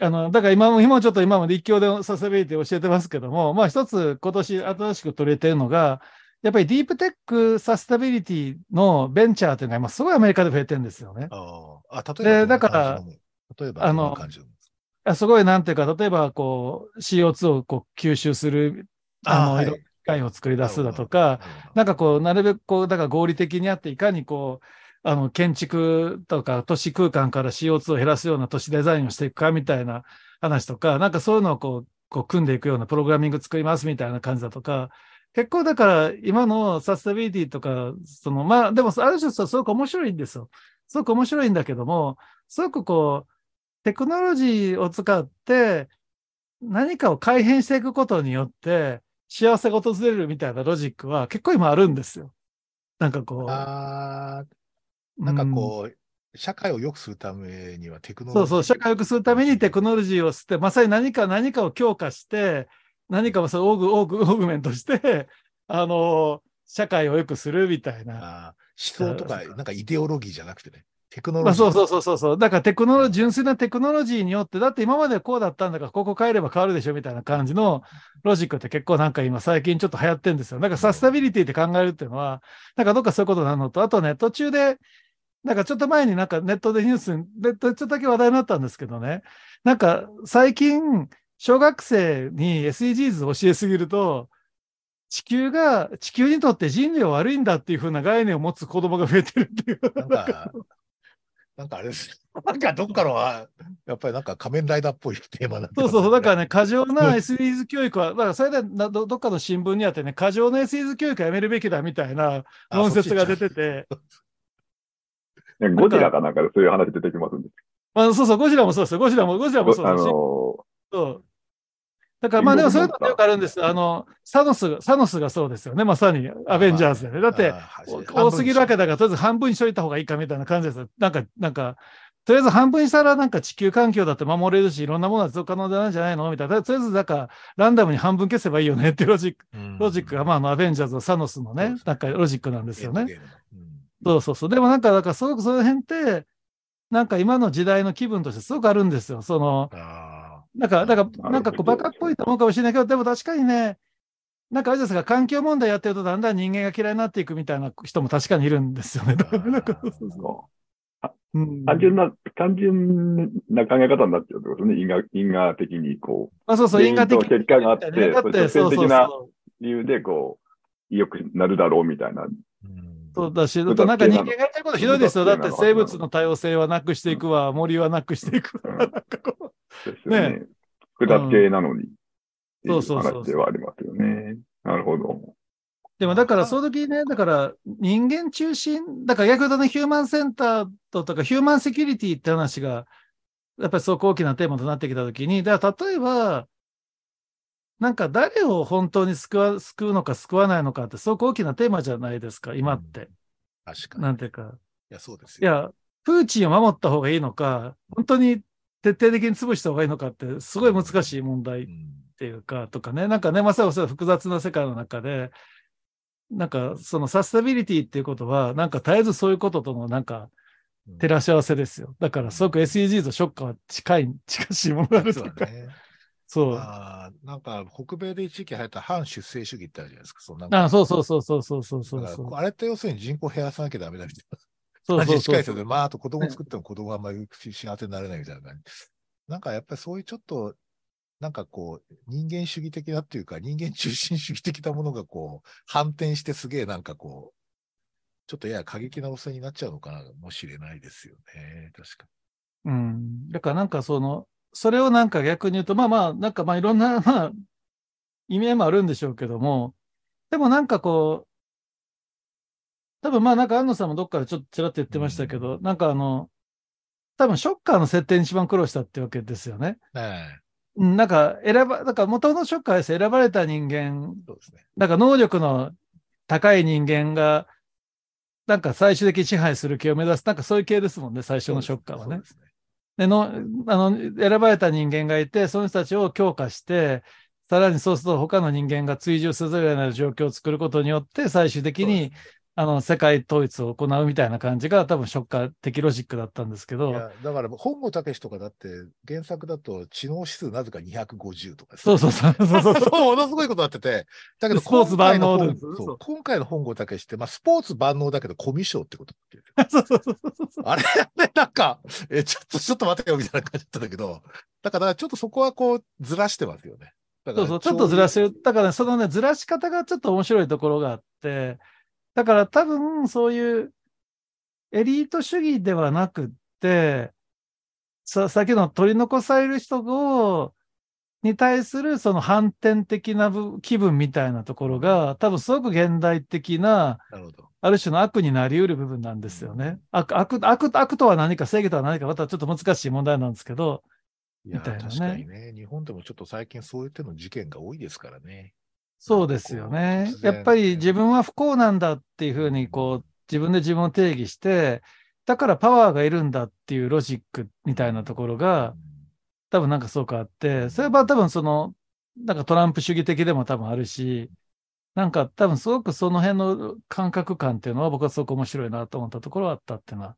あの、だから今も、今もちょっと今まで立教でサステナビリティ教えてますけども、まあ一つ今年新しく取れてるのが、やっぱりディープテックサステナビリティのベンチャーというのが今すごいアメリカで増えてるんですよね。ああ、あ例えばだから例えばどんな感じの？あすごいなんていうか、例えばこう CO2 をこう吸収する、あの、は機械を作り出すだとか、、なんかこう、なるべくこう、だから合理的にあって、いかにこう、あの、建築とか都市空間から CO2 を減らすような都市デザインをしていくかみたいな話とか、なんかそういうのをこう、こう組んでいくようなプログラミング作りますみたいな感じだとか、結構だから今のサステナビリティとか、その、まあでもある種すごく面白いんですよ。すごく面白いんだけども、すごくこう、テクノロジーを使って何かを改変していくことによって幸せが訪れるみたいなロジックは結構今あるんですよ。なんかこう。あ、なんかこう、社会を良くするためにはテクノロジー。そうそう、社会を良くするためにテクノロジーを捨て、まさに何か何かを強化して、何かをそうオーグ、オーグ、 augment して、あの、社会を良くするみたいな。思想とか、なんかイデオロギーじゃなくてね、テクノロまあ、ジー。そうそうそうそうそう。だからテクノロジー、純粋なテクノロジーによって、だって今までこうだったんだから、ここ変えれば変わるでしょみたいな感じのロジックって結構なんか今最近ちょっと流行ってるんですよ。なんかサステナビリティって考えるっていうのは、なんかどっかそういうことなのと、あとね、途中で、なんかちょっと前になんかネットでニュースに、ネットでちょっとだけ話題になったんですけどね、なんか最近、小学生に SDGs を教えすぎると、地球が、地球にとって人類は悪いんだっていう風な概念を持つ子供が増えてるっていう。なんか、なんかあれです。なんかどっかのは、やっぱりなんか仮面ライダーっぽいテーマになってそうそうそう、だからね。ね、過剰な SDGs 教育は、だからそれでなどどっかの新聞にあってね、過剰な SDGs 教育はやめるべきだみたいなあ論説が出てて、ねゴジラかなんかでそういう話出てきますんで。まあ、そうそう、ゴジラもそうですよ、ゴジラも、ゴジラもそうあだし、のそう。だからまあでもそういうのってよくあるんです。あの、サノスが、サノスがそうですよね、まさにアベンジャーズでね。だって、多すぎるわけだから、とりあえず半分にしといた方がいいかみたいな感じですよ。なんか、なんか、とりあえず半分にしたらなんか地球環境だって守れるし、いろんなものは持続可能なんじゃないのみたいな。とりあえず、だから、ランダムに半分消せばいいよねっていうロジック、うんロジックが、まあ、あの、アベンジャーズのサノスのねなんかロジックなんですよね。そうそうそう。でもなんか、だからすごくその辺って、なんか今の時代の気分としてすごくあるんですよ。その、あなんか、だから、どなんかこう、バカっぽいと思うかもしれないけど、でも確かにね、なんかあれですが、環境問題やってるとだんだん人間が嫌いになっていくみたいな人も確かにいるんですよね。なんかそうそうそそううん単純な、単純な考え方になっちゃうってことね。因果、因果的にこう、あそうそう、因果的原因と結果があってだって、そうそう。理由でこう、良くなるだろうみたいな。うんそうだし、だとなんか人間がやってることひどいですよ。だって生物の多様性はなくしていくわ、森はなくしていくわ。うん なんかこですよね。ね複雑系なのに。そうそうそう話ではありますよね。なるほど。でもだから、その時ね、だから人間中心、だから逆に言うとね、ヒューマンセンターととか、ヒューマンセキュリティって話が、やっぱりすごく大きなテーマとなってきた時に、だから例えば、なんか誰を本当に救うのか救わないのかって、すごく大きなテーマじゃないですか、今って。確かに。なんていうか。いや、そうですよ。いや、プーチンを守った方がいいのか、本当に徹底的に潰した方がいいのかって、すごい難しい問題っうんていうか、とかね、なんかね、まさにそう複雑な世界の中で、なんかそのサステビリティっていうことは、なんか絶えずそういうこととのなんか照らし合わせですよ。だからすごく SDGs とショッカーは近い、近しいものがあるとか、ね。そう。あなんか、北米で一時期流行った反出生主義ってあるじゃないですか。そんなあそうそうそうそうそうそうそうあれって要するに人口減らさなきゃダメだみたいな。そうそうそうそう。まあ、あと子供作っても子供あんまり幸せになれないみたいな感じ。なんかやっぱりそういうちょっと、なんかこう、人間主義的なっていうか、人間中心主義的なものがこう、反転してすげえなんかこう、ちょっとやや過激なお世になっちゃうのかな、もしれないですよね。確かに。うん。だからなんかその、それをなんか逆に言うと、まあまあ、なんかまあいろんな、まあ、意味合いもあるんでしょうけども、でもなんかこう、多分まあなんか安野さんもどっかでちょっとちらっと言ってましたけど、なんかあの、多分ショッカーの設定に一番苦労したってわけですよね。なんか選ば、だから元のショッカーです選ばれた人間、そうですね。なんか能力の高い人間が、なんか最終的に支配する系を目指す、なんかそういう系ですもんね、最初のショッカーはねそう。ですね。での、あの、選ばれた人間がいて、その人たちを強化して、さらにそうすると他の人間が追従せざるを得ない状況を作ることによって、最終的に、あの、世界統一を行うみたいな感じが多分ショッカー的ロジックだったんですけど、いや、だから本郷武とかだって原作だと知能指数なぜか250とかですそうそうそうそうそう ものすごいことになってて。だけど、スポーツ万能今回ので今回の本郷武って、まあ、スポーツ万能だけど、コミュ障ってことって言うそうそうそうそうそう。あれね、なんか、え、ちょっと、ちょっと待てよ、みたいな感じだったんだけど、だから、ちょっとそこはこう、ずらしてますよね。だからそうそう、ちょっとずらしてる。る。だからね、そのね、ずらし方がちょっと面白いところがあって、だから多分そういうエリート主義ではなくって、さ、先の取り残される人を、に対するその反転的な部気分みたいなところが、多分すごく現代的な、なる。ある種の悪になり得る部分なんですよね。悪、悪、悪、悪とは何か、正義とは何か、またちょっと難しい問題なんですけど、いや、みたいなね確かにね、日本でもちょっと最近そういう手の事件が多いですからね。そうですよね。やっぱり自分は不幸なんだっていうふうに、こう、自分で自分を定義して、だからパワーがいるんだっていうロジックみたいなところが、多分なんかそうかあって、それは多分その、なんかトランプ主義的でも多分あるし、なんか多分すごくその辺の感覚感っていうのは僕はすごく面白いなと思ったところはあったっていうのは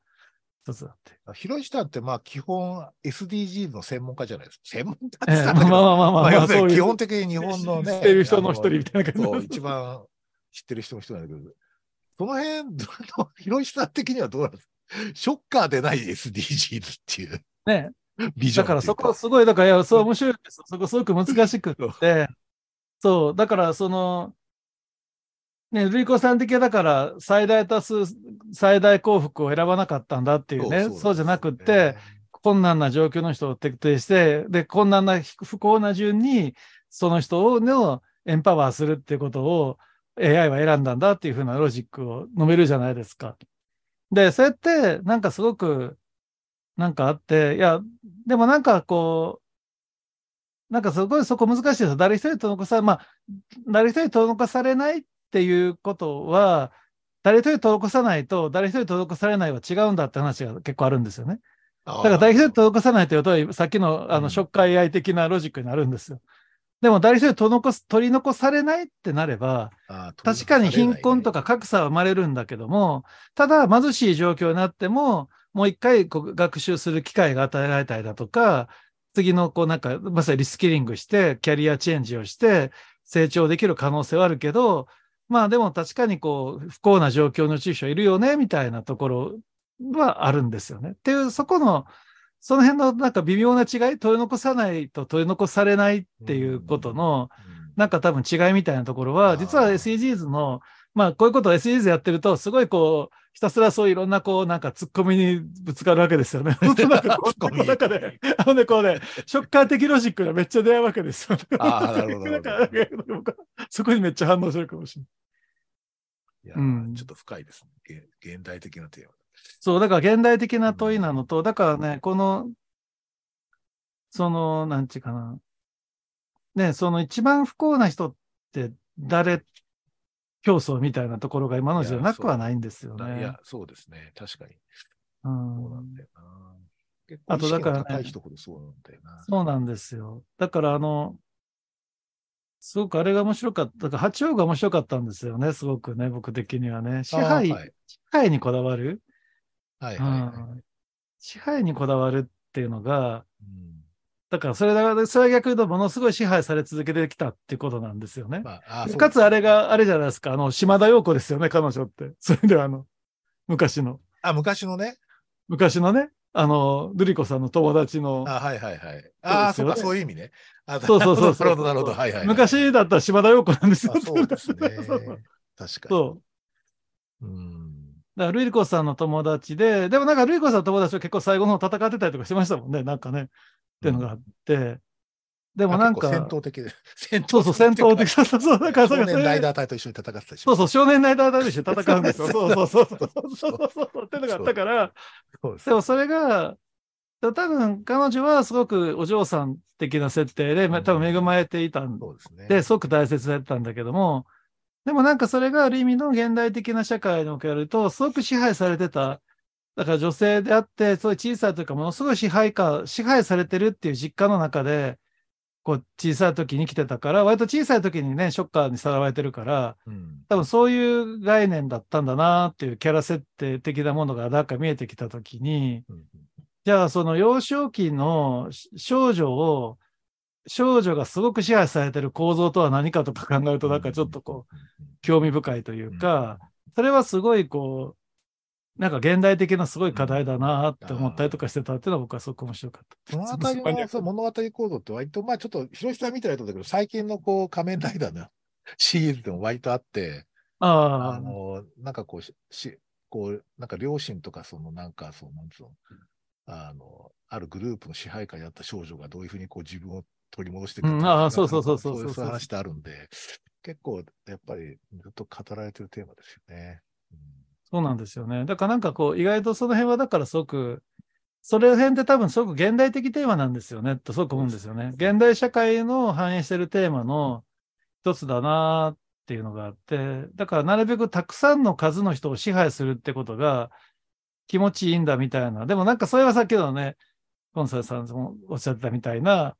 一つあって。広石さんって、まあ、基本 SDGs の専門家じゃないですか。専門家ってええ言ったまあまあまあまあ、まあ、基本的に日本のね。知ってる人の一人みたいな感じ一番知ってる人の人なんだけど、その辺、広石さん的にはどうなんですか？ショッカーでない SDGs っていうね、ビジョンだからそこすごい、だから、いや、そう面白いです。そこすごく難しくって、そう、だからその、ね、ルイコさん的はだから最大多数、最大幸福を選ばなかったんだっていうね、そうじゃなくって、、困難な状況の人を徹底して、で、困難な不幸な順に、その人をのエンパワーするっていうことを AI は選んだんだっていうふうなロジックを述べるじゃないですか。で、それって、なんかすごく、なんかあって、いや、でもなんかこう、なんかすごいそこ難しいですよ。誰一人と残さ、まあ、誰一人と残されないっていうことは、誰一人と残さないと、誰一人と残されないは違うんだって話が結構あるんですよね。だだから誰一人と残さないというと、さっきのあうんのショッカー AI 的なロジックになるんですよ。でも誰一人と残す取り残されないってなれば、確かに貧困とか格差は生まれるんだけども、ただ貧しい状況になっても、もう一回こう学習する機会が与えられたりだとか、次のこうなんか、まさにリスキリングして、キャリアチェンジをして、成長できる可能性はあるけど、まあでも確かにこう、不幸な状況の中小いるよね、みたいなところはあるんですよね。っていう、そこの、その辺のなんか微妙な違い、取り残さないと取り残されないっていうことの、なんか多分違いみたいなところは、実は SDGs の、まあこういうことを SDGs やってると、すごいこう、ひたすらそういろんなこう、なんか突っ込みにぶつかるわけですよね。なんかこう、の 中で、あのね、こうね、ショッカー的ロジックがめっちゃ出会うわけですよ。ああ、なるほど。そこにめっちゃ反応するかもしれない。いや、うん、ちょっと深いですね。現代的なテーマ。そう、だから現代的な問いなのと、だからね、この、その、なんちゅうかな。ね、その一番不幸な人って誰競争みたいなところが今の時代なくはないんですよね。いや、そうですね。確かに。うん。そうなんだよな。あとだから、ね、そうなんだよな。そうなんですよ。だからあの、すごくあれが面白かった。だから八王が面白かったんですよね。すごくね、僕的にはね。支配、はい、支配にこだわる。はいはい、はい、支配にこだわるっていうのが、うんだからそれだ、それは逆に言うとものすごい支配され続けてきたっていうことなんですよね。まあ、あかつあれが、あれじゃないですか、あの、島田陽子ですよね、彼女って。それではあの、昔の。あ、昔のね。昔のね、あの、ルリコさんの友達の。あ、はいはいはい。ああ、そうか、そういう意味ね。あそうそうそうなるほど、なるほど。はいはい、昔だったら島田陽子なんですよ。そうですね。確かに。そう。うん。だから、ルイコさんの友達で、でもなんか、ルイコさんの友達は結構最後の方戦ってたりとかしてましたもんね、なんかね。っていうのがあって、でもなんか。戦闘的で。戦 闘そうそう、戦闘的。そうそうそう。だから少年ライダー隊と一緒に戦ってたそうそう、少年ライダー隊と一緒に戦うんですよ。そうそうそう。そうそうそう。っていうのがあったから、でもそれが、多分彼女はすごくお嬢さん的な設定で、多分恵まれていたんで、すごく大切だったんだけども、でもなんかそれがある意味の現代的な社会におけると、すごく支配されてただから女性であって、そういう小さいというか、ものすごい支配下、支配されてるっていう実感の中で、こう小さい時に来てたから、割と小さい時にね、ショッカーにさらわれてるから、うん、多分そういう概念だったんだなっていうキャラ設定的なものがなんか見えてきた時に、うん、じゃあその幼少期の少女を、少女がすごく支配されてる構造とは何かとか考えると、なんかちょっとこう、興味深いというか、それはすごいこう、なんか現代的なすごい課題だなって思ったりとかしてたっていうのは僕はすごく面白かった。物語のそう物語構造って割と、まあちょっと広島見てないとだけど、最近のこう仮面ライダーの シリーズでも割とあって、ああの、なんかこう、し、こう、なんか両親とかそのなんかそう、なんつうの、あの、あるグループの支配下にあった少女がどういうふうにこう自分を取り戻していくか、うん、ああ、そうそうそうそうそう。そういう話ってあるんで、結構やっぱりずっと語られてるテーマですよね。うんそうなんですよね。だからなんかこう、意外とその辺はだからすごく、それ辺って多分すごく現代的テーマなんですよね、とすごく思うんですよね。現代社会の反映してるテーマの一つだなっていうのがあって、だからなるべくたくさんの数の人を支配するってことが気持ちいいんだみたいな。でもなんかそれはさっきのね、コンサルさんもおっしゃってたみたいな、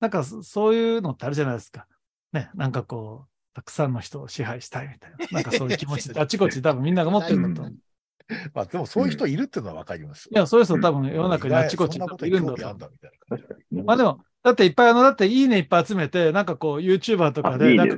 なんかそういうのってあるじゃないですか。ね、なんかこう、たくさんの人を支配したいみたいな、なんかそういう気持ちあちこち多分みんなが持ってるんだと思う。まあでもそういう人いるっていうのはわかります。いや、そういう人多分世の中にあちこちいるんだと。まあでも、だっていっぱいあの、だっていいねいっぱい集めて、なんかこう YouTuber とかで、なんか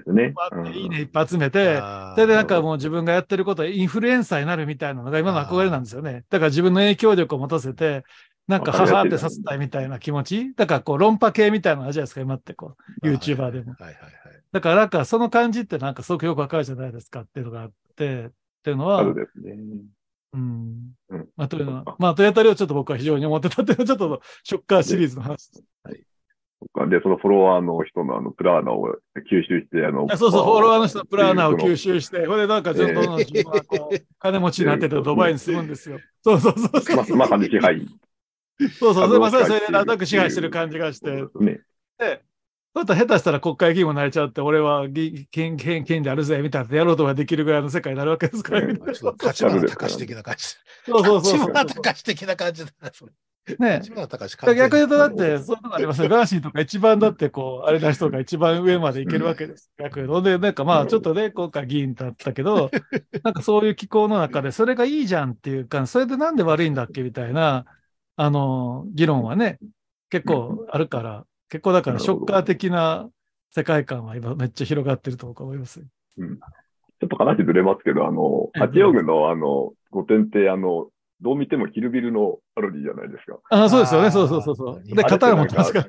いいねいっぱい集めて、それでなんかもう自分がやってることインフルエンサーになるみたいなのが今の憧れなんですよね。だから自分の影響力を持たせて、なんか母ってさせたいみたいな気持ちだからこう論破系みたいなのあるじゃないですか、今ってこう、YouTuber でも。はいはいはい。だからなんかその感じってなんかすごくよくわかるじゃないですかっていうのがあって、っていうのは、そうですね。うん。うん、まあ、というのは、まあ、トヨタリをちょっと僕は非常に思ってたっていうのは、ちょっとショッカーシリーズの話です。はい。で、そのフォロワーの人のあのプラーナを吸収して、あの、そうそう、フォロワーの人のプラーナを吸収して、これなんかちょっと金持ちになっててドバイに住むんですよ。そうそうそうままさに支配。そうそう、まさにそれでなんとなく支配してる感じがして。ね、で、だと下手したら国会議員もなれちゃって、俺は権権権であるぜみたいなやろうとかできるぐらいの世界になるわけですから、ね、立花隆的な感じ。そうそうそう。立花隆的な感じだな、それ。ね逆に言うと、だって、そういうのがありますよ。ガーシーとか一番だって、こう、あれな人が一番上までいけるわけです。逆に。で、なんかまあ、ちょっとね、今回議員だったけど、なんかそういう気候の中で、それがいいじゃんっていうか、それでなんで悪いんだっけみたいな、あの、議論はね、結構あるから、結構だからショッカー的な世界観は今めっちゃ広がってると思います。うん、ちょっと話ずれますけど、あの、八王子のあの、御殿ってあの、どう見てもキルビルのパロディじゃないですか。あそうですよね。そうそうそうそう。で、刀持ってますから。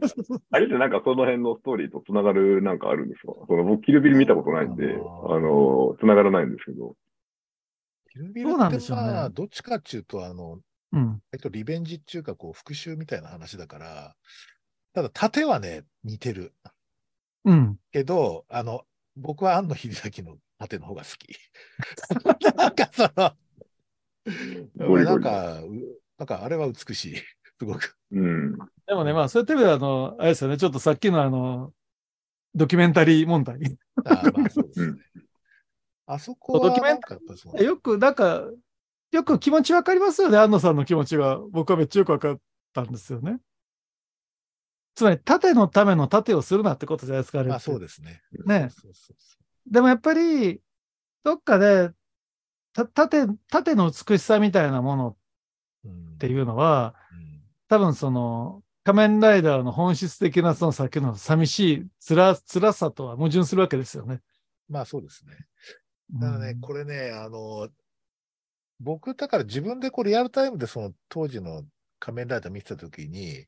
あれってなんかその辺のストーリーと繋がるなんかあるんですか？その僕キルビル見たことないんで、あの、繋がらないんですけど。キルビルそうなんってでしょうねまあ、どっちかっていうと、あの、うん。えっと、リベンジっていうか、こう、復讐みたいな話だから、ただ、盾はね、似てる。うん。けど、あの、僕は庵野秀明の盾の方が好き。なんかその、ゴリゴリなんか、うなんかあれは美しい。すごく。うん。でもね、まあ、そういった意味では、あの、あれですよね、ちょっとさっきのあの、ドキュメンタリー問題。あーまあそうですね。あそこはドキュメンなんかやっぱそうよく、なんか、よく気持ちわかりますよね、安野さんの気持ちが。僕はめっちゃよくわかったんですよね。つまり、盾のための盾をするなってことじゃないですか、あれあそうですね。ねそうそうそでもやっぱり、どっかで、た盾、盾の美しさみたいなものっていうのは、うん多分その、仮面ライダーの本質的なそのさっきの寂しい辛辛さとは矛盾するわけですよね。まあそうですね。だからね、うんこれね、あの、僕、だから自分でこうリアルタイムでその当時の仮面ライダー見てたときに、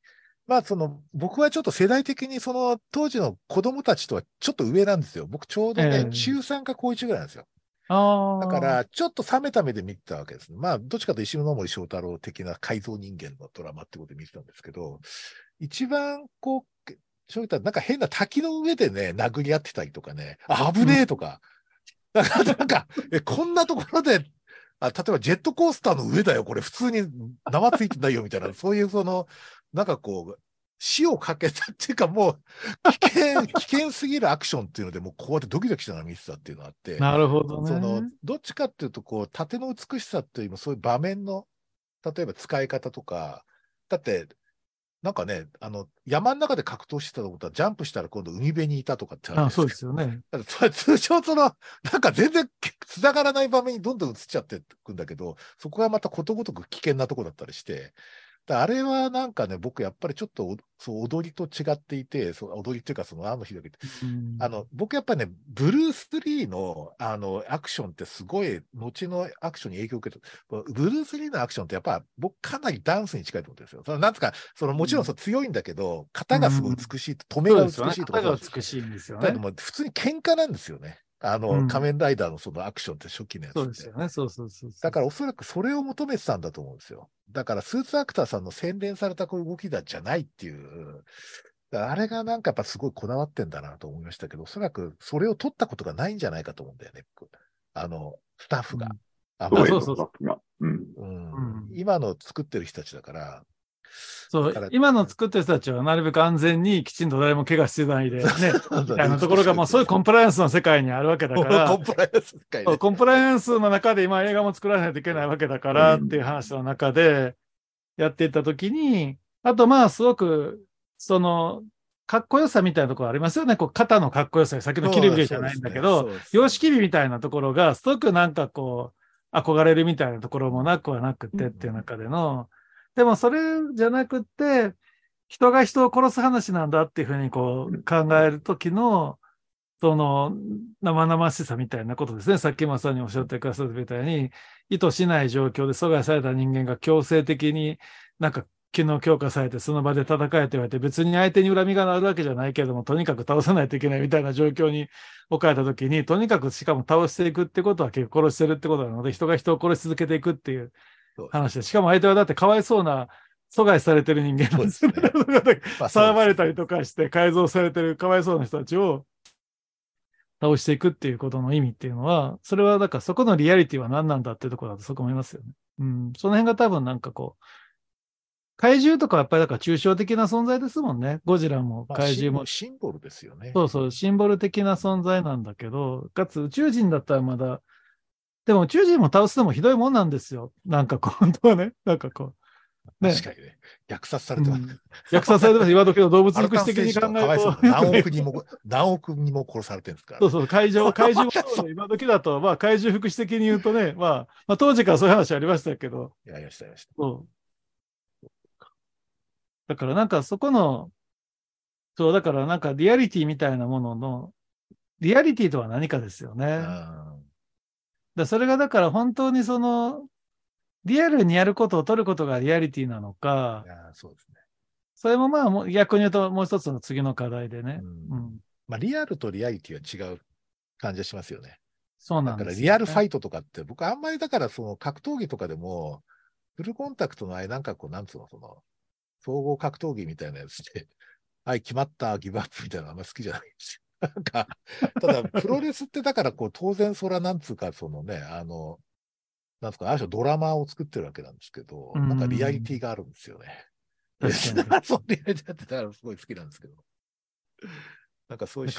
まあその、僕はちょっと世代的にその当時の子供たちとはちょっと上なんですよ。僕ちょうどね、ええ中3か高1ぐらいなんですよ。ああ。だから、ちょっと冷めた目で見てたわけですね。まあ、どっちかと石野森章太郎的な改造人間のドラマってことで見てたんですけど、一番こう、そういったなんか変な滝の上でね、殴り合ってたりとかね、あ危ねえとか、だからなんか、え、こんなところで、あ例えばジェットコースターの上だよ、これ普通に縄ついてないよみたいな、そういうその、なんかこう、死をかけたっていうかもう、危険、危険すぎるアクションっていうので、もうこうやってドキドキしながら見てたっていうのがあって、なるほどね。その、どっちかっていうと、こう、縦の美しさっていうよりも、そういう場面の、例えば使い方とか、だって、なんかね、あの、山の中で格闘してたとことは、ジャンプしたら今度海辺にいたとかってあそうですよね。だからそれ通常その、なんか全然つながらない場面にどんどん映っちゃってくんだけど、そこがまたことごとく危険なとこだったりして、だあれはなんかね、僕やっぱりちょっとおそう踊りと違っていて、そう踊りっていうか、その、あの日だけうんあの、僕やっぱね、ブルース・リーの、あの、アクションってすごい、後のアクションに影響を受けて、ブルース・リーのアクションってやっぱ、僕かなりダンスに近いと思ってるんですよ。そのなんつうか、そのもちろんそう強いんだけど、型がすごい美しい、止めが美し。いとか肩が美しいんですよねだけど。も普通に喧嘩なんですよね。あの、うん仮面ライダーのそのアクションって初期のやつって。そうですよね。そうそうそうそう。だからおそらくそれを求めてたんだと思うんですよ。だからスーツアクターさんの洗練された動きだじゃないっていう。あれがなんかやっぱすごいこだわってんだなと思いましたけど、おそらくそれを取ったことがないんじゃないかと思うんだよね。僕あの、スタッフが。あまりそうそうそうスタッフが。うん。うんうん今の作ってる人たちだから、そう今の作ってる人たちはなるべく安全にきちんと誰も怪我してないでね、みたいなところが、まあそういうコンプライアンスの世界にあるわけだか コらン、プライアンス世界で。そうコンプライアンスの中で今映画も作らないといけないわけだからっていう話の中でやっていったときに、あとまあすごく、その、かっこよさみたいなところありますよね。こう肩のかっこよさ、先のキルビルじゃないんだけど、様式美みたいなところが、すごくなんかこう、憧れるみたいなところもなくはなくてっていう中での、でもそれじゃなくて、人が人を殺す話なんだっていうふうにこう考えるときの、その生々しさみたいなことですね。さっきまさにおっしゃってくださったみたいに、意図しない状況で阻害された人間が強制的になんか機能強化されてその場で戦えと言われて別に相手に恨みがあるわけじゃないけれどもとにかく倒さないといけないみたいな状況に置かれたときにとにかくしかも倒していくってことは結構殺してるってことなので人が人を殺し続けていくっていう話でしかも相手はだってかわいそうな阻害されてる人間なんですよね。騒が れたりとかして改造されてるかわいそうな人たちを倒していくっていうことの意味っていうのは、それはだからそこのリアリティは何なんだっていうところだとそこ思いますよね。うん。その辺が多分なんかこう、怪獣とかはやっぱりだから抽象的な存在ですもんね。ゴジラもまあ怪獣も。シンボルシンボルですよね。そうそう、シンボル的な存在なんだけど、かつ宇宙人だったらまだ、でも宇宙人も倒すのもひどいもんなんですよ。なんか 本当はね、なんかこね確かにね。虐殺さう。れてます。うん虐殺されてます。今時の動物福祉的に考えると。何億人も、何億人も殺されてるんですから。そうそう、怪獣、怪獣今時だと、まあ怪獣福祉的に言うとね、まあ、まあ当時からそういう話ありましたけど、いや、やりました、やりました。そう。だからなんかそこの、そう、だからなんかリアリティみたいなものの、リアリティとは何かですよね。うんだそれがだから本当にその、リアルにやることを取ることがリアリティなのかい、やそうですね。それもまあ逆に言うともう一つの次の課題でね。うんうん。まあ、リアルとリアリティは違う感じがしますよね。そうなだからんですよね、リアルファイトとかって、僕あんまりだからその格闘技とかでも、フルコンタクトのあれなんかこう、なんつうの、その、総合格闘技みたいなやつで、はい、決まった、ギブアップみたいなのあんま好きじゃないんですよ。なんか、ただ、プロレスってだからこう、当然それはなんつうか、そのね、あの、なんつうか、ある種ドラマを作ってるわけなんですけど、うんなんかリアリティがあるんですよね。確かに そう、リアリティってだからすごい好きなんですけど。なんかそういう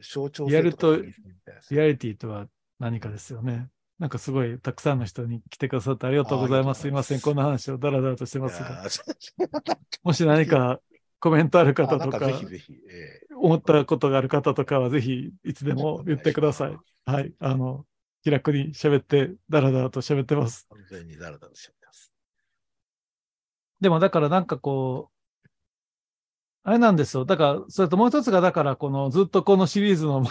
象徴リアルと性かがいいみたいなリアリティとは何かですよね。なんかすごいたくさんの人に来てくださってありがとうございます。すいません。こんな話をダラダラとしてますが。いやーもし何かコメントある方とか、ぜひぜひ、ええ思ったことがある方とかはぜひいつでも言ってください。はい。あの、気楽に喋って、ダラダラと喋ってます。完全にだらだらしちゃってます。でもだからなんかこう、あれなんですよ。だから、それともう一つが、だから、この、ずっとこのシリーズの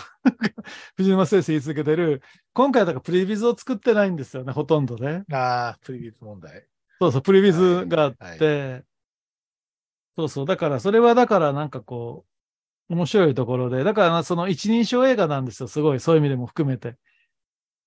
藤沼先生言い続けてる、今回はだからプリビズを作ってないんですよね、ほとんどね。ああ、プリビュー問題。そうそう、プリビズがあって、はいそうそう、だから、それはだからなんかこう、面白いところで、だからその一人称映画なんですよ、すごい、そういう意味でも含めて。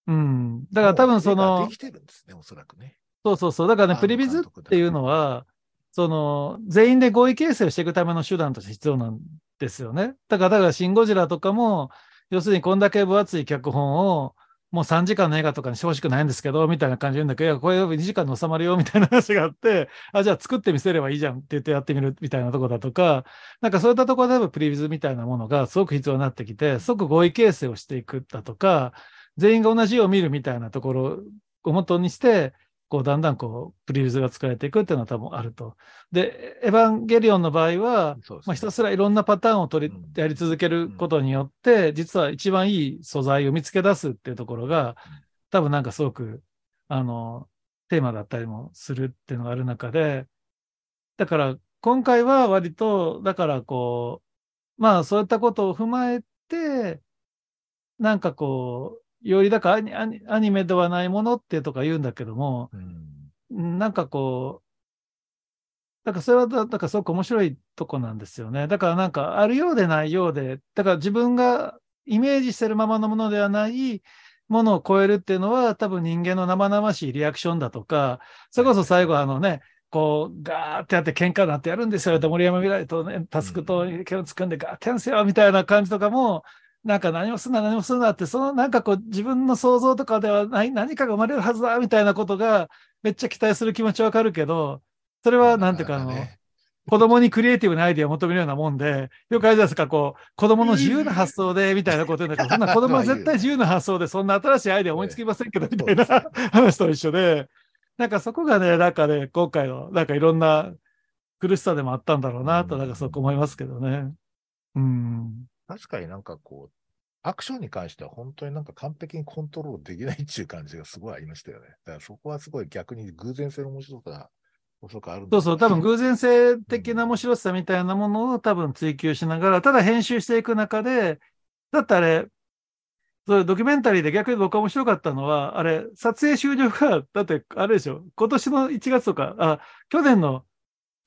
うん。だから多分そので、きてるんですね、おそらくね。そうそうそう、だからね、プリビズっていうのは、その、全員で合意形成をしていくための手段として必要なんですよね。だから、だから、シン・ゴジラとかも、要するにこんだけ分厚い脚本を、もう3時間の映画とかにしてほしくないんですけど、みたいな感じで言うんだけど、いや、これ2時間で収まるよ、みたいな話があって、あ、じゃあ作ってみせればいいじゃんって言ってやってみるみたいなとこだとか、なんかそういったところでもプリビズみたいなものがすごく必要になってきて、即合意形成をしていくだとか、全員が同じ絵を見るみたいなところをもとにして、こうだんだんこうプリビズが作られていくっていうのは多分あると。で、エヴァンゲリオンの場合は、まあ、ひたすらいろんなパターンを取りうんやり続けることによって、実は一番いい素材を見つけ出すっていうところが、多分なんかすごく、あの、テーマだったりもするっていうのがある中で、だから今回は割と、だからこう、まあそういったことを踏まえて、なんかこう、よりだからアニアニメではないものってとか言うんだけども、うん。うんなんかこう、だからそれはだ、だからすごく面白いとこなんですよね。だからなんかあるようでないようで、だから自分がイメージしてるままのものではないものを超えるっていうのは多分人間の生々しいリアクションだとか、それこそ最後あのね、こうガーってやって喧嘩なんてやるんですよ。って森山未来とね、タスクと毛をつくんでガーってやるんですよみたいな感じとかも、なんか何もすんな何もすんなって、そのなんかこう自分の想像とかではない何かが生まれるはずだみたいなことがめっちゃ期待する気持ちわかるけど、それはなんていうかあの、ね子供にクリエイティブなアイディアを求めるようなもんで、よくあるじゃないですか、こう、子供の自由な発想で、みたいなこと言うんだけど、そんな 子供は絶対自由な発想で、そんな新しいアイデア思いつきませんけど、みたいな話と一緒で、なんかそこがね、なんかね、今回の、なんかいろんな苦しさでもあったんだろうな、と、なんかそう思いますけどね。うん。確かになんかこう、アクションに関しては本当になんか完璧にコントロールできないっていう感じがすごいありましたよね。だからそこはすごい逆に偶然性の面白さが、おそらくあるそうそう、多分偶然性的な面白さみたいなものを多分追求しながら、ただ編集していく中で、だってあれ、それドキュメンタリーで逆に僕が面白かったのは、あれ、撮影終了が、だってあれでしょ、今年の1月とか、あ、去年の、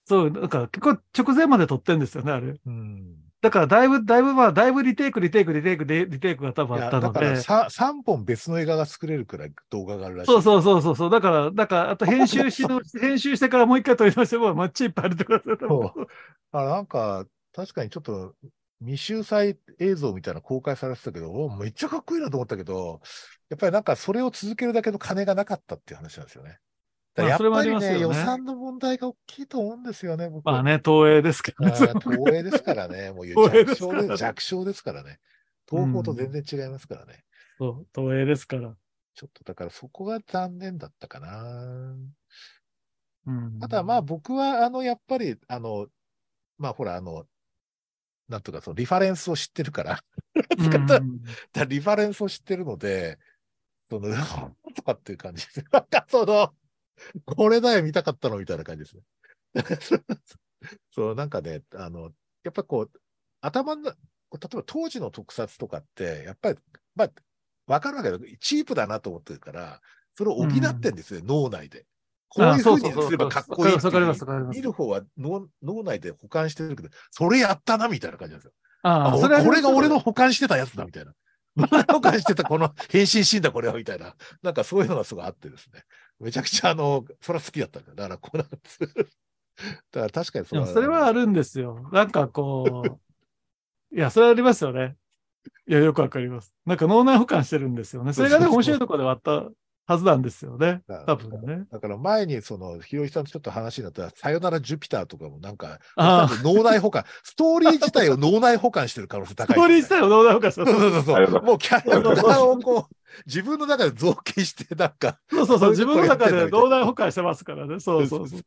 そう、なんか結構直前まで撮ってんですよね、あれ。うん。だからだいぶ、だいぶまあ、だいぶリテイク、リテイク、リテイクで、リテイクが多分あったので。だからさ3本別の映画が作れるくらい動画があるらしい。そうそうそうそう。だから、だから、あと編集しの、編集してからもう一回撮り直しても、めっちゃいっぱいあるとだと思うそうあなんか、確かにちょっと、未秀才映像みたいなの公開されてたけど、おめっちゃかっこいいなと思ったけど、やっぱりなんかそれを続けるだけの金がなかったっていう話なんですよね。やっぱりね、ね予算の問題が大きいと思うんですよね、僕。まあね、東映ですけどね。東映ですからね、もう弱小で弱小ですからね。東宝と全然違いますからね。そう、東映ですから。ちょっとだからそこが残念だったかな。うん、ただまあ僕はあのやっぱりあの、まあほらあの、なんとかそのリファレンスを知ってるから、うん、だからリファレンスを知ってるので、その、とかっていう感じです。なんかその、これだよ見たかったのみたいな感じですね。そう、なんかね、あの、やっぱこう、頭の、例えば当時の特撮とかって、やっぱり、まあ、わかるわけだけど、チープだなと思ってるから、それを補ってんですよ、脳内で。こういうふうにすればかっこいい。見る方は脳脳内で保管してるけど、それやったなみたいな感じなんですよ。ああ、これが俺の保管してたやつだみたいな。保管してたこの変身シーンだこれはみたいな。なんかそういうのがすごいあってですね。めちゃくちゃあの、それは好きだったんだよ。だからこうなんです。だから確かにでもそれはあるんですよ。なんかこう、いや、それはありますよね。いや、よくわかります。なんか脳内保管してるんですよね。それがね、面白いところではあったはずなんですよね。多分ね。だから前にその、ひろゆきさんとちょっと話になったさよならジュピターとかもなんか、あ脳内保管、ストーリー自体を脳内保管してる可能性高い、ストーリー自体を脳内保管してる。そうそうそうもうキャラクターをこう、自分の中で造形して、なんか、そうそうそう。自分の中で脳内保管してますからね。そうそうそう。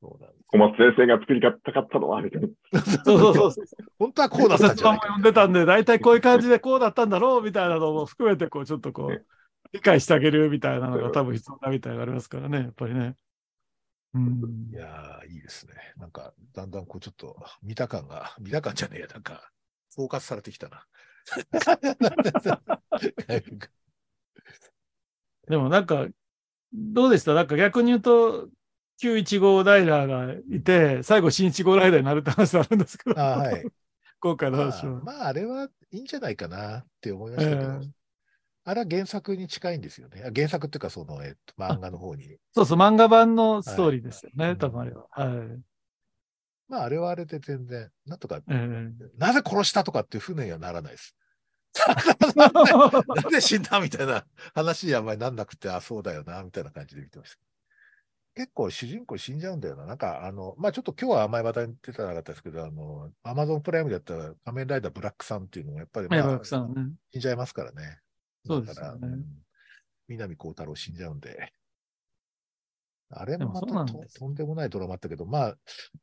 そうなんです小松先生が作りたかったのは、みたいな。そうそうそうそう。本当はこうだったんじゃないか。読んでたんで、大体こういう感じでこうだったんだろうみたいなのも含めて、こう、ちょっとこう、理解してあげるみたいなのが多分必要なみたいがありますからね、やっぱりね。うん。いやー、いいですね。なんか、だんだんこうちょっと、見た感が、見た感じゃねえや、なんか、総括されてきたな。でもなんか、どうでした？なんか逆に言うと、915ライダーがいて、最後新1号ライダーになるって話あるんですけど、はい。今回のま話は。あ、まあ、あれはいいんじゃないかなって思いましたけど、ええあれは原作に近いんですよね。あ原作っていうか、その、えっと、漫画の方に。そうそう、漫画版のストーリーですよね、はい多分あれは。はい。まあ、あれはあれで全然、なんとか、ええなぜ殺したとかっていう船にはならないです。なんで死んだみたいな話にあんまりなんなくて、あ、そうだよな、みたいな感じで見てました。結構主人公死んじゃうんだよな。なんか、あの、まあちょっと今日はあんまり話題に出てなかったですけど、あの、アマゾンプライムでやった仮面ライダーブラックさんっていうのもやっぱり、まあね。死んじゃいますからね。そうですよね南光太郎死んじゃうんで。あれでももまたとんですとんでもないドラマあったけど、まあ、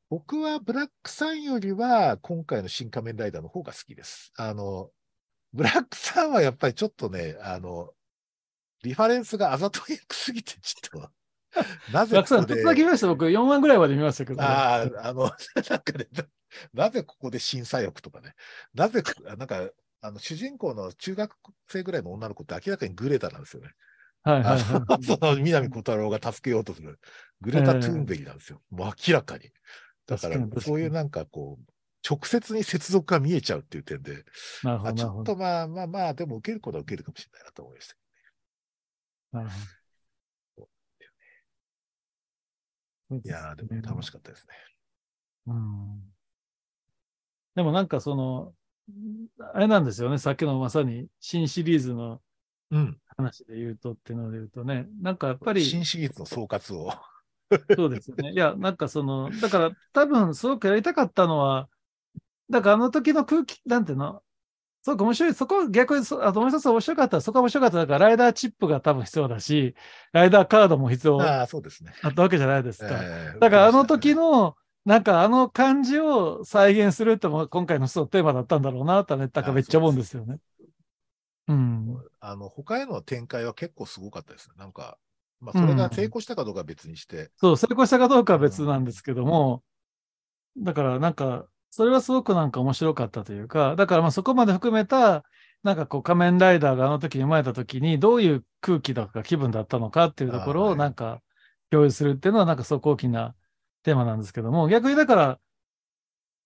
僕はブラックさんよりは今回の新仮面ライダーの方が好きです。あの、ブラックさんはやっぱりちょっとね、あの、リファレンスがあざといすぎて、ちょっと、なぜここでだけ見ました。僕、4話ぐらいまで見ましたけど、ああ、あの、なんかね、ななぜここで審査欲とかね、なぜ、なんか、あの、主人公の中学生ぐらいの女の子って明らかにグレタなんですよね。はいはいあはの その南小太郎が助けようとする、グレタ・トゥーンベリなんですよ。もう明らかに。だからそういうなんかこう、直接に接続が見えちゃうっていう点で、い。なるほど、あち。ょっとまあまあまあ、でも受けることは受けるかもしれないなと思いました。なるほどいやー、でも楽しかったですね。うんでもなんかその、あれなんですよね、さっきのまさに新シリーズのうん。話で言うとっていうので言うとね、なんかやっぱり、新シリーズの総括を。そうですよね。いや、なんかその、だから多分すごくやりたかったのは、だからあの時の空気、なんていうの、そうか面白い、そこ逆にそ、あともう一つ面白かった、そこは面白かった、だからライダーチップが多分必要だし、ライダーカードも必要だああ、そうですね。ったわけじゃないですか。えーだからあの時、の、なんかあの感じを再現するっても今回のそうテーマだったんだろうなとね、なんかめっちゃ思うんですよね。うん。あの、他への展開は結構すごかったですね。なんか、まあ、それが成功したかどうかは別にして、そう、成功したかどうかは別なんですけども、だからなんか、それはすごくなんか面白かったというか、だからまあそこまで含めた、なんかこう仮面ライダーがあの時に生まれた時にどういう空気だとか気分だったのかっていうところをなんか共有するっていうのはなんかすごく大きなテーマなんですけども、逆にだから、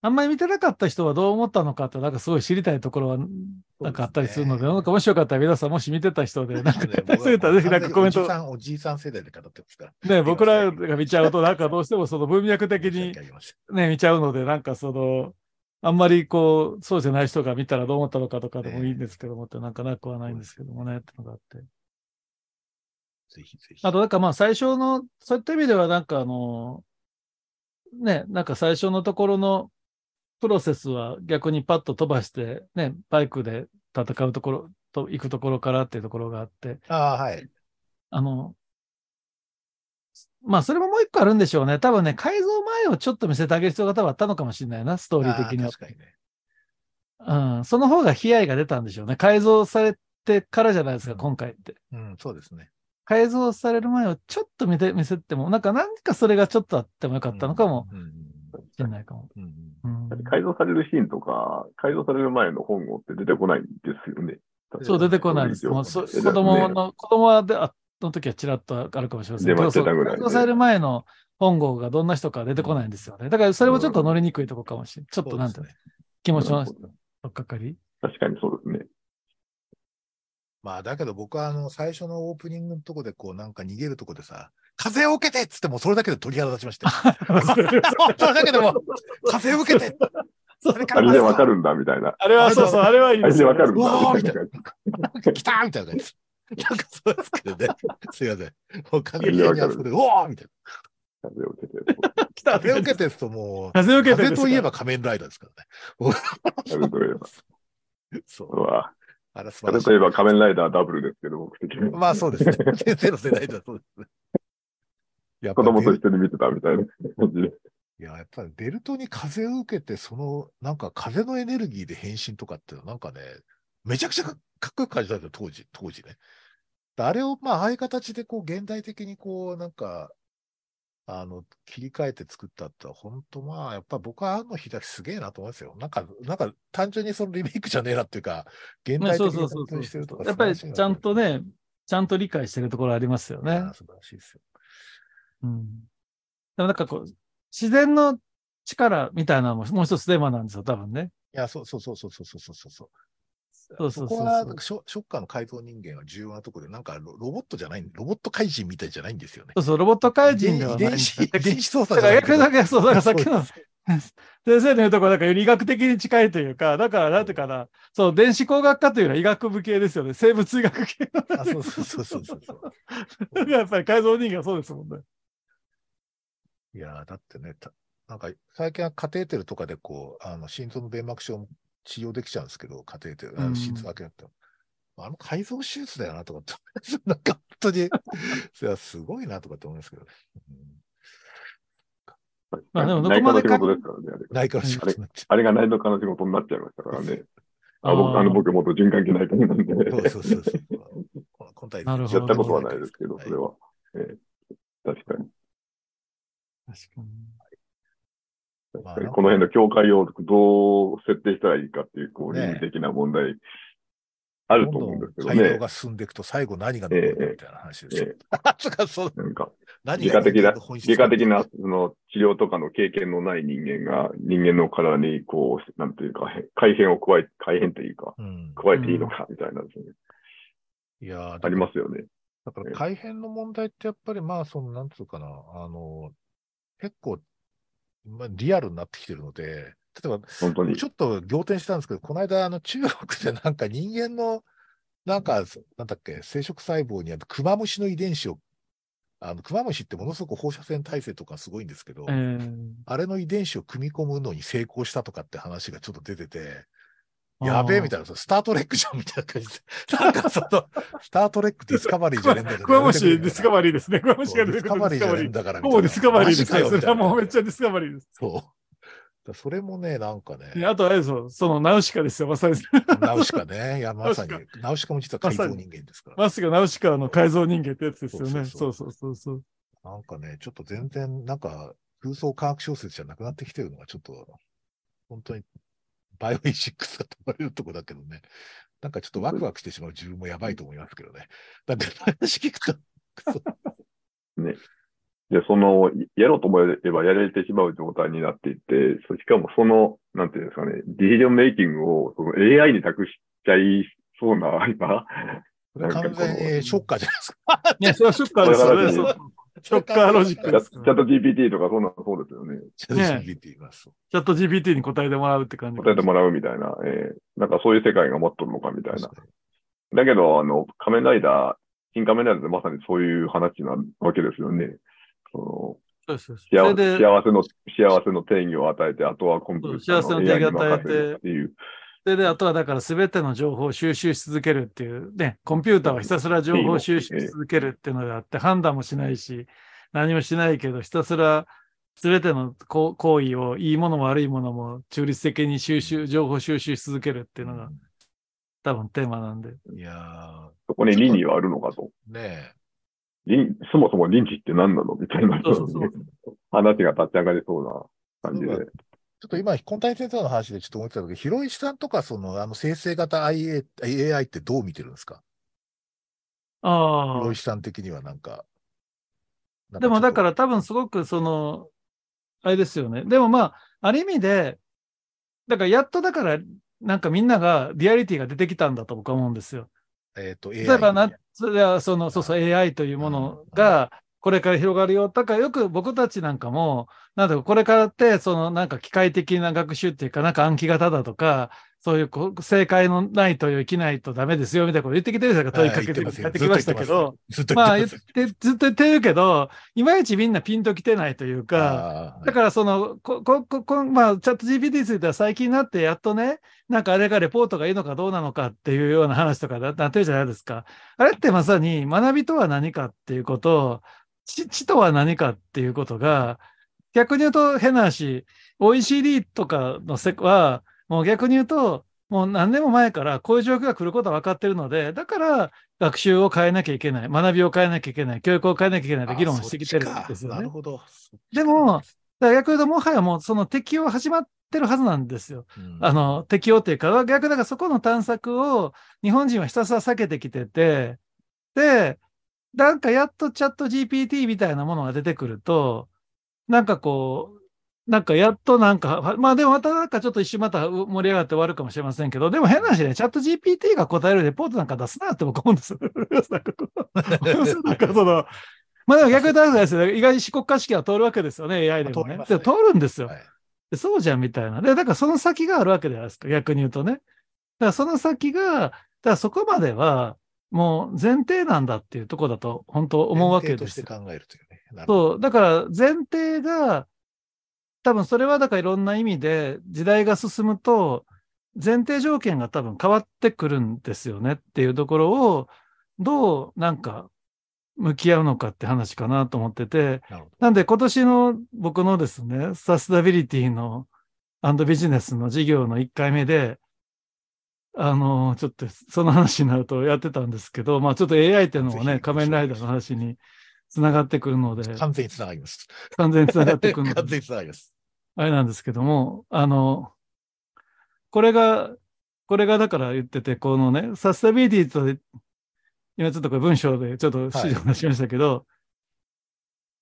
あんまり見てなかった人はどう思ったのかって、なんかすごい知りたいところはなんかあったりするので、なんかもしよかったら皆さんもし見てた人で、なんかそういったらぜひなんかコメントおじ、さん、おじいさん世代で語ってますから。ね、僕らが見ちゃうと、なんかどうしてもその文脈的にね、見ちゃうので、なんかその、あんまりこう、そうじゃない人が見たらどう思ったのかとかでもいいんですけどもって、なんかなくはないんですけどもね、ってのがあって。ぜひぜひ。あと、なんかまあ最初の、そういった意味ではなんかあの、ね、なんか最初のところのプロセスは逆にパッと飛ばして、ね、バイクで戦うところ、と行くところからっていうところがあって、ああ、はい。あの、まあそれももう一個あるんでしょうね。多分ね、改造前をちょっと見せてあげる必要が多分あったのかもしれないな、ストーリー的には。確かにね。うん、その方が悲哀が出たんでしょうね。改造されてからじゃないですか、うん今回って。うん、そうですね。改造される前をちょっと見て、見せても、なんか何かそれがちょっとあってもよかったのかもしれないかも。改造されるシーンとか、改造される前の本語って出てこないんですよね。そう、出てこないです。もう子供の、子供はであの時はちらっとあるかもしれませんけど、改造される前の本郷がどんな人か出てこないんですよね。だからそれもちょっと乗りにくいとこかもしれない。ちょっとなんてね気持ちのとっかかり。確かにそうですね。まあ、だけど僕はあの、最初のオープニングのとこでこう、なんか逃げるとこでさ、風を受けてっつっても、それだけで鳥肌立ちましたよ。それだけでも、風を受けてそれかあられでわかるんだみたいな。あれはそうそう、あれはいいあれですよでわかるんだうわーみたいな。来たみたいな感じです。なんかそうですけどね。すいません。もう完全にあそこで、うおーみたい風を受けて。来たな。風を受けてるともう、風を受けて風といえば仮面ライダーですからね。風といえば。そう。わあれ素晴らしい。風といえば仮面ライダーダブルですけど、僕的に。まあそうですね。先生の世代だとそうですね。や子供とり一緒に見てたみたいな感じで。いや、やっぱりベルトに風を受けて、その、なんか風のエネルギーで変身とかって、なんかね、めちゃくちゃかかっこよく感じたんですよ、当時、当時ね。あれを、まあ、ああいう形で、こう、現代的に、こう、なんか、あの、切り替えて作ったって、本当まあ、やっぱ僕は安野秀明すげえなと思いますよ。なんか、なんか、単純にそのリメイクじゃねえなっていうか、現ね代的に本当にしてるとかやっぱりちゃんとね、ね、ちゃんと理解してるところありますよね。素晴らしいですよ。うん。でもなんかこう、自然の力みたいなのももう一つテーマなんですよ、多分ね。いや、そうそうそうそうそうそうそうそう。そうそうそうそうこは、なんかショショッカーの改造人間は重要なところで、なんかロロボットじゃない、ロボット怪人みたいじゃないんですよね。そうそう、ロボット怪人ではないん遺伝子、ですよ遺伝子操だから作じゃないだけそう、だからさっきの先生の言うところ、だからより医学的に近いというか、だから、なんていうかな、そう、電子工学科というのは医学部系ですよね。生物医学系の。あそうそうそうそうそうそう。やっぱり改造人間はそうですもんね。いやー、だってね、たなんか最近はカテーテルとかでこう、あの心臓の弁膜症も治療できちゃうんですけど、カテーテル、あうんの心臓だけだったら。あの改造手術だよなとかって、なんか本当に、いや、すごいなとかって思いますけどね。まあでもどこ内科のまでか仕事ですからね。あれ内科のあれが内科の仕事になっちゃいましたからね。あ僕あの僕、元循環器内科医なんで、う。そうそうそうそう。この体なるほどやったことはないですけど、それは。は。えー確かに。確かに。まあ この辺の境界をどう設定したらいいかっていう、こう、ね倫理的な問題、あると思うんですけどね。改良が進んでいくと最後何が残るかみたいな話ですよ。えつ かそうなんか、何が的な、外科的な、その治療とかの経験のない人間が、人間の体に、こう、なんていうか、へ改変を加え、改変というか、うん、加えていいのか、みたいなですね。いやーありますよね。だから改変の問題ってやっぱりまあ、その、なんつうかな、あの、結構、まあ、リアルになってきてるので、例えば、本当に。ちょっと仰天したんですけど、この間、あの、中国でなんか人間の、なんか、なんだっけ、生殖細胞にあるクマムシの遺伝子を、あの、クマムシってものすごく放射線耐性とかすごいんですけど、えー、あれの遺伝子を組み込むのに成功したとかって話がちょっと出てて、やべえみたいな、スタートレックじゃんみたいな感じで。なんかその、スタートレックディスカバリーじゃねえんだけど。クワムシディスカバリーですね。クワムシがディス出てくるカバリーじゃねえんデだから。もうディスカバリーですそれはもうめっちゃディスカバリーです。なそう。だそれもね、なんかね、であとあれですよ、そのナウシカですよ、まさに。ナウシカね。いや、まさにナウシ、カも実は改造人間ですから。まさかナウシカの改造人間ってやつですよね。そうそうそうそう。なんかね、ちょっと全然、なんか、空想科学小説じゃなくなってきてるのが、ちょっと、本当に、 bioethics が問われるとこだけどね。なんかちょっとワクワクしてしまう自分もやばいと思いますけどね。だって話聞くと、ね。で、その、やろうと思えばやれてしまう状態になっていて、そしかもその、なんていうんですかね、 decision making をその AI に託しちゃいそうな、今、完全にショッカーじゃないですか。いや、それはショッカーですよね。そうショッカーロジックですチャチャット GPT とかそんなそうですよね。 ChatGPT。チャット GPT に答えてもらうって感じ。答えてもらうみたいな、えーなんかそういう世界が持っとるのかみたいな。だけど、あの、仮面ライダー、新仮面ライダーってまさにそういう話なわけですよね。そそうそうそれで、幸せの、幸せの定義を与えて、あとはコンピューター幸せの定義を任せるっていう。それで、あとはだから全ての情報を収集し続けるっていうね、コンピューターはひたすら情報を収集し続けるっていうのがあって、判断もしないし、何もしないけど、ひたすら全てのこ行為を、いいものも悪いものも中立的に収集、情報収集し続けるっていうのが多分テーマなんで。いやそこに倫理はあるのかと。ー、ね倫そもそも倫理って何なの？みたいな。そうそうそう。話が立ち上がりそうな感じで。ちょっと今、コンタイ先生の話でちょっと思ってたけど、広石さんとか、その、あの、生成型 IA AI ってどう見てるんですか？あ黒石さん的にはなんか。あ。でもだからら、多分すごくその、あれですよね。でもまあ、ある意味で、だからやっとだから、なんかみんながリアリティが出てきたんだと僕は思うんですよ。えっ、と、例えばなな、それはその、そうそう、AI というものが、これから広がるよ。だからよく僕たちなんかも、なんだろう、これからって、そのなんか機械的な学習っていうか、なんか暗記型だとか、そういうこう正解のない問いを生きないとダメですよ、みたいなこと言ってきてるじゃないですか、問いかけてやってきましたけど、ずっとまあ言ってずっと言ってるけど、いまいちみんなピンときてないというか、だからその、こ、こ、こ、こまあ、チャット GPT については最近になってやっとね、なんかあれがレポートがいいのかどうなのかっていうような話とかだなってるじゃないですか。あれってまさに学びとは何かっていうこと、知知とは何かっていうことが、逆に言うと変な話、OECD とかのせは、もう逆に言うと、もう何年も前からこういう状況が来ることは分かってるので、だから学習を変えなきゃいけない、学びを変えなきゃいけない、教育を変えなきゃいけないって議論をしてきてるんですよねなる。ほど。でも逆に言うと、もはやもうその適用始まってるはずなんですよ。うんあの、適用っていうか、逆だからそこの探索を日本人はひたすら避けてきてて、で、なんかやっとチャット GPT みたいなものが出てくると、なんかこう、なんかやっとなんか、はまあでもまたなんかちょっと一瞬また盛り上がって終わるかもしれませんけど、でも変な話ね、チャット GPT が答えるレポートなんか出すなって僕思うんですよ。なんかこうなんかその、まあでも逆に言うとですね、意外に思考可視は通るわけですよね、AI でもね。ねで通るんですよ。はいでそうじゃんみたいな。で、だからその先があるわけじゃないですか、逆に言うとね。だからその先が、だからそこまでは、もう前提なんだっていうところだと、本当思うわけ前提としてですよ。考えるというね。そう、だから前提が、多分それはだからいろんな意味で時代が進むと、前提条件が多分変わってくるんですよねっていうところを、どうなんか向き合うのかって話かなと思ってて、なんで今年の僕のですね、サステナビリティのアンドビジネスの事業の1回目で、あの、ちょっとその話になるとやってたんですけど、まあちょっと AI っていうのもね、仮面ライダーの話につながってくるので、完全につながります。完全につながってくるの完で、全につながります。あれなんですけども、あの、これが、これがだから言ってて、このね、サステナビリティと、今ちょっとこれ文章でちょっと指示を出しましたけど、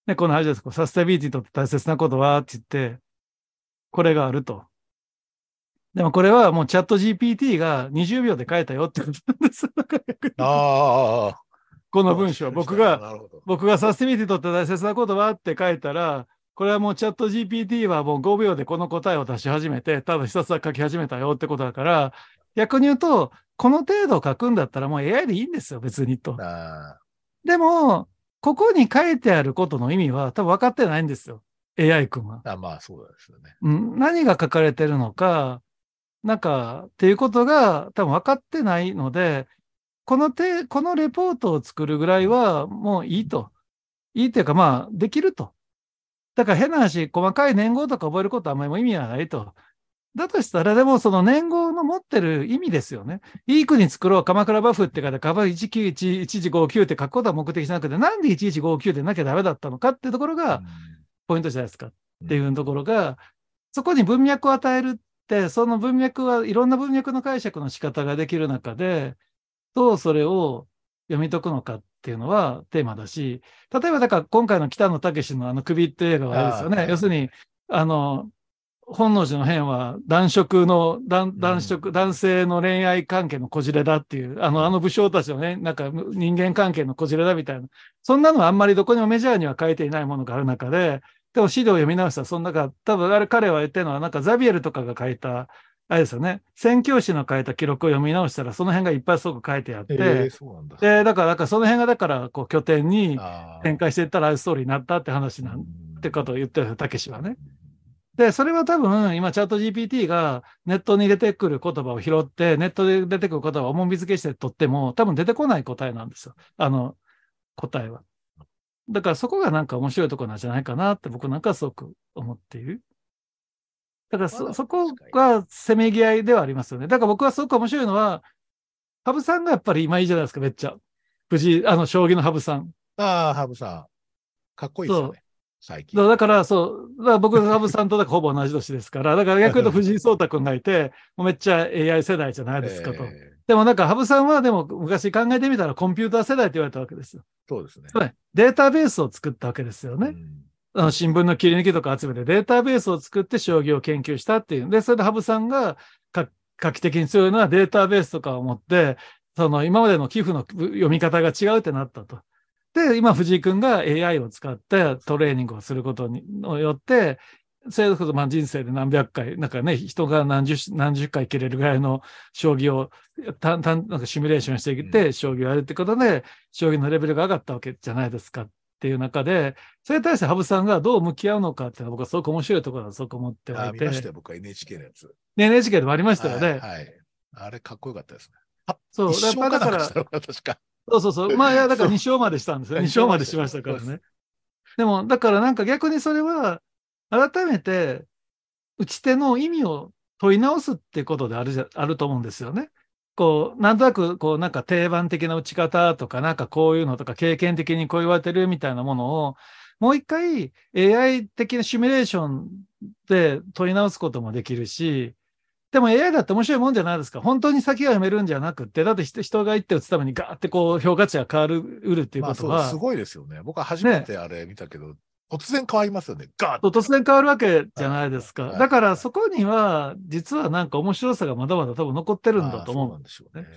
ね、この話です。サステナビリティとって大切なことはって言って、これがあると。でもこれはもうチャット GPT が20秒で書いたよってことなんです。ああ。この文章、僕が。僕がサステナビリティとって大切なことはって書いたら、これはもうチャット GPT はもう5秒でこの答えを出し始めて、ただひたすら書き始めたよってことだから、逆に言うと、この程度書くんだったらもう AI でいいんですよ、別にと。あでも、ここに書いてあることの意味は多分分かってないんですよ。AI 君は。ーあ、まあそうですよね。うん、何が書かれてるのか、なんか、っていうことが多分分かってないので、この手、このレポートを作るぐらいはもういいと。いいっていうか、まあ、できると。だから変な話、細かい年号とか覚えることはあんまり意味はないと。だとしたら、でもその年号の持ってる意味ですよね。いい国作ろう、鎌倉幕府って書いて、鎌1911、1159って書くことは目的じゃなくて、なんで1159でなきゃダメだったのかっていうところがポイントじゃないですか。っていうところが、そこに文脈を与えるって、その文脈はいろんな文脈の解釈の仕方ができる中で、どうそれを読み解くのかっていうのはテーマだし、例えばだから今回の北野武のあの首っていう映画はあれですよね。要するに、あの、本能寺の変は男色の、男男色、男性の恋愛関係のこじれだっていう、あの、あの武将たちのね、なんか人間関係のこじれだみたいな、そんなのはあんまりどこにもメジャーには書いていないものがある中で、でも資料を読み直したら、その中、多分あれ彼は言ってるのは、なんかザビエルとかが書いた、あれですよね、宣教師の書いた記録を読み直したら、その辺がいっぱいすごく書いてあって、えー、だ。で、だから、だからその辺がだから、こう拠点に展開していったら、ああいうストーリーになったって話なんうんてことを言ってるたけしはね。で、それは多分、今、チャット GPT がネットに出てくる言葉を拾って、ネットで出てくる言葉を重み付けして取っても、多分出てこない答えなんですよ。あの、答えは。だからそこがなんか面白いところなんじゃないかなって僕なんかはすごく思っている。だからそ、そこがせめぎ合いではありますよね。だから僕はすごく面白いのは、羽生さんがやっぱり今いいじゃないですか、めっちゃ。藤井、あの、将棋の羽生さん。ああ、ハブさん。かっこいいですよね。最近。だから、そう、だから僕、羽生さんとほぼ同じ年ですから、だから逆に言うと藤井聡太君がいて、もうめっちゃ AI 世代じゃないですかと。えでもなんか羽生さんはでも昔考えてみたらコンピューター世代って言われたわけですよ。ーそうですね。データベースを作ったわけですよね。うんあの新聞の切り抜きとか集めてデータベースを作って将棋を研究したっていう。で、それで羽生さんがか画期的に強いのはデータベースとかを持って、その今までの寄付の読み方が違うってなったと。で、今藤井君が AI を使ってトレーニングをすることによって、それこそまあ人生で何百回、なんかね、人が何十何十回切れるぐらいの将棋をたたなんかシミュレーションしていって、将棋をやるってことで、将棋のレベルが上がったわけじゃないですかっていう中で、それに対して羽生さんがどう向き合うのかっていうのは僕はすごく面白いところだと思っておいて、あ見ましたよ、僕は NHK のやつ。ね NHK でもありましたよね。はいはい。あれ、かっこよかったですね。そう、だから、かなんか確か。そうそうそう。まあ、いや、だから2勝までしたんですよ。そう2勝までしましたからね。でも、だからなんか逆にそれは、改めて、打ち手の意味を問い直すってことであるじゃ、あると思うんですよね。こう、なんとなく、こう、なんか定番的な打ち方とか、なんかこういうのとか、経験的にこう言われてるみたいなものを、もう一回 AI 的なシミュレーションで問い直すこともできるし、でも AI だって面白いもんじゃないですか。本当に先が読めるんじゃなくって、だって人人が一手打つためにガーってこう評価値が変わる、うるっていうことは、すごいですよね。僕は初めてあれ見たけど、突然変わりますよね。ガーッそう突然変わるわけじゃないですか。はいだからそこには、実はなんか面白さがまだまだ多分残ってるんだとああそう思なんでしょうね。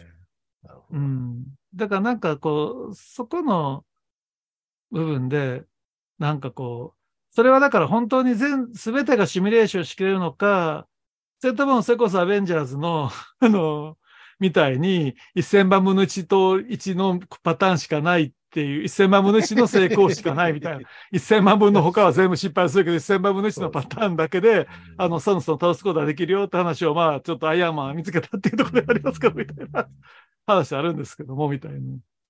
なるほう。ど。うん。だからなんかこう、そこの部分で、なんかこう、それはだから本当に全、すべてがシミュレーションしきれるのか、それともそれこそアベンジャーズの、あの、みたいに1000万分の1と1のパターンしかないっていう、1000万分の1の成功しかないみたいな。1000万分の他は全部失敗するけど、1000万分の1のパターンだけで、あの、サノスを倒すことができるよって話を、まあ、ちょっとアイアンマンは見つけたっていうところでありますけど、みたいな 話あるんですけども、みたいな。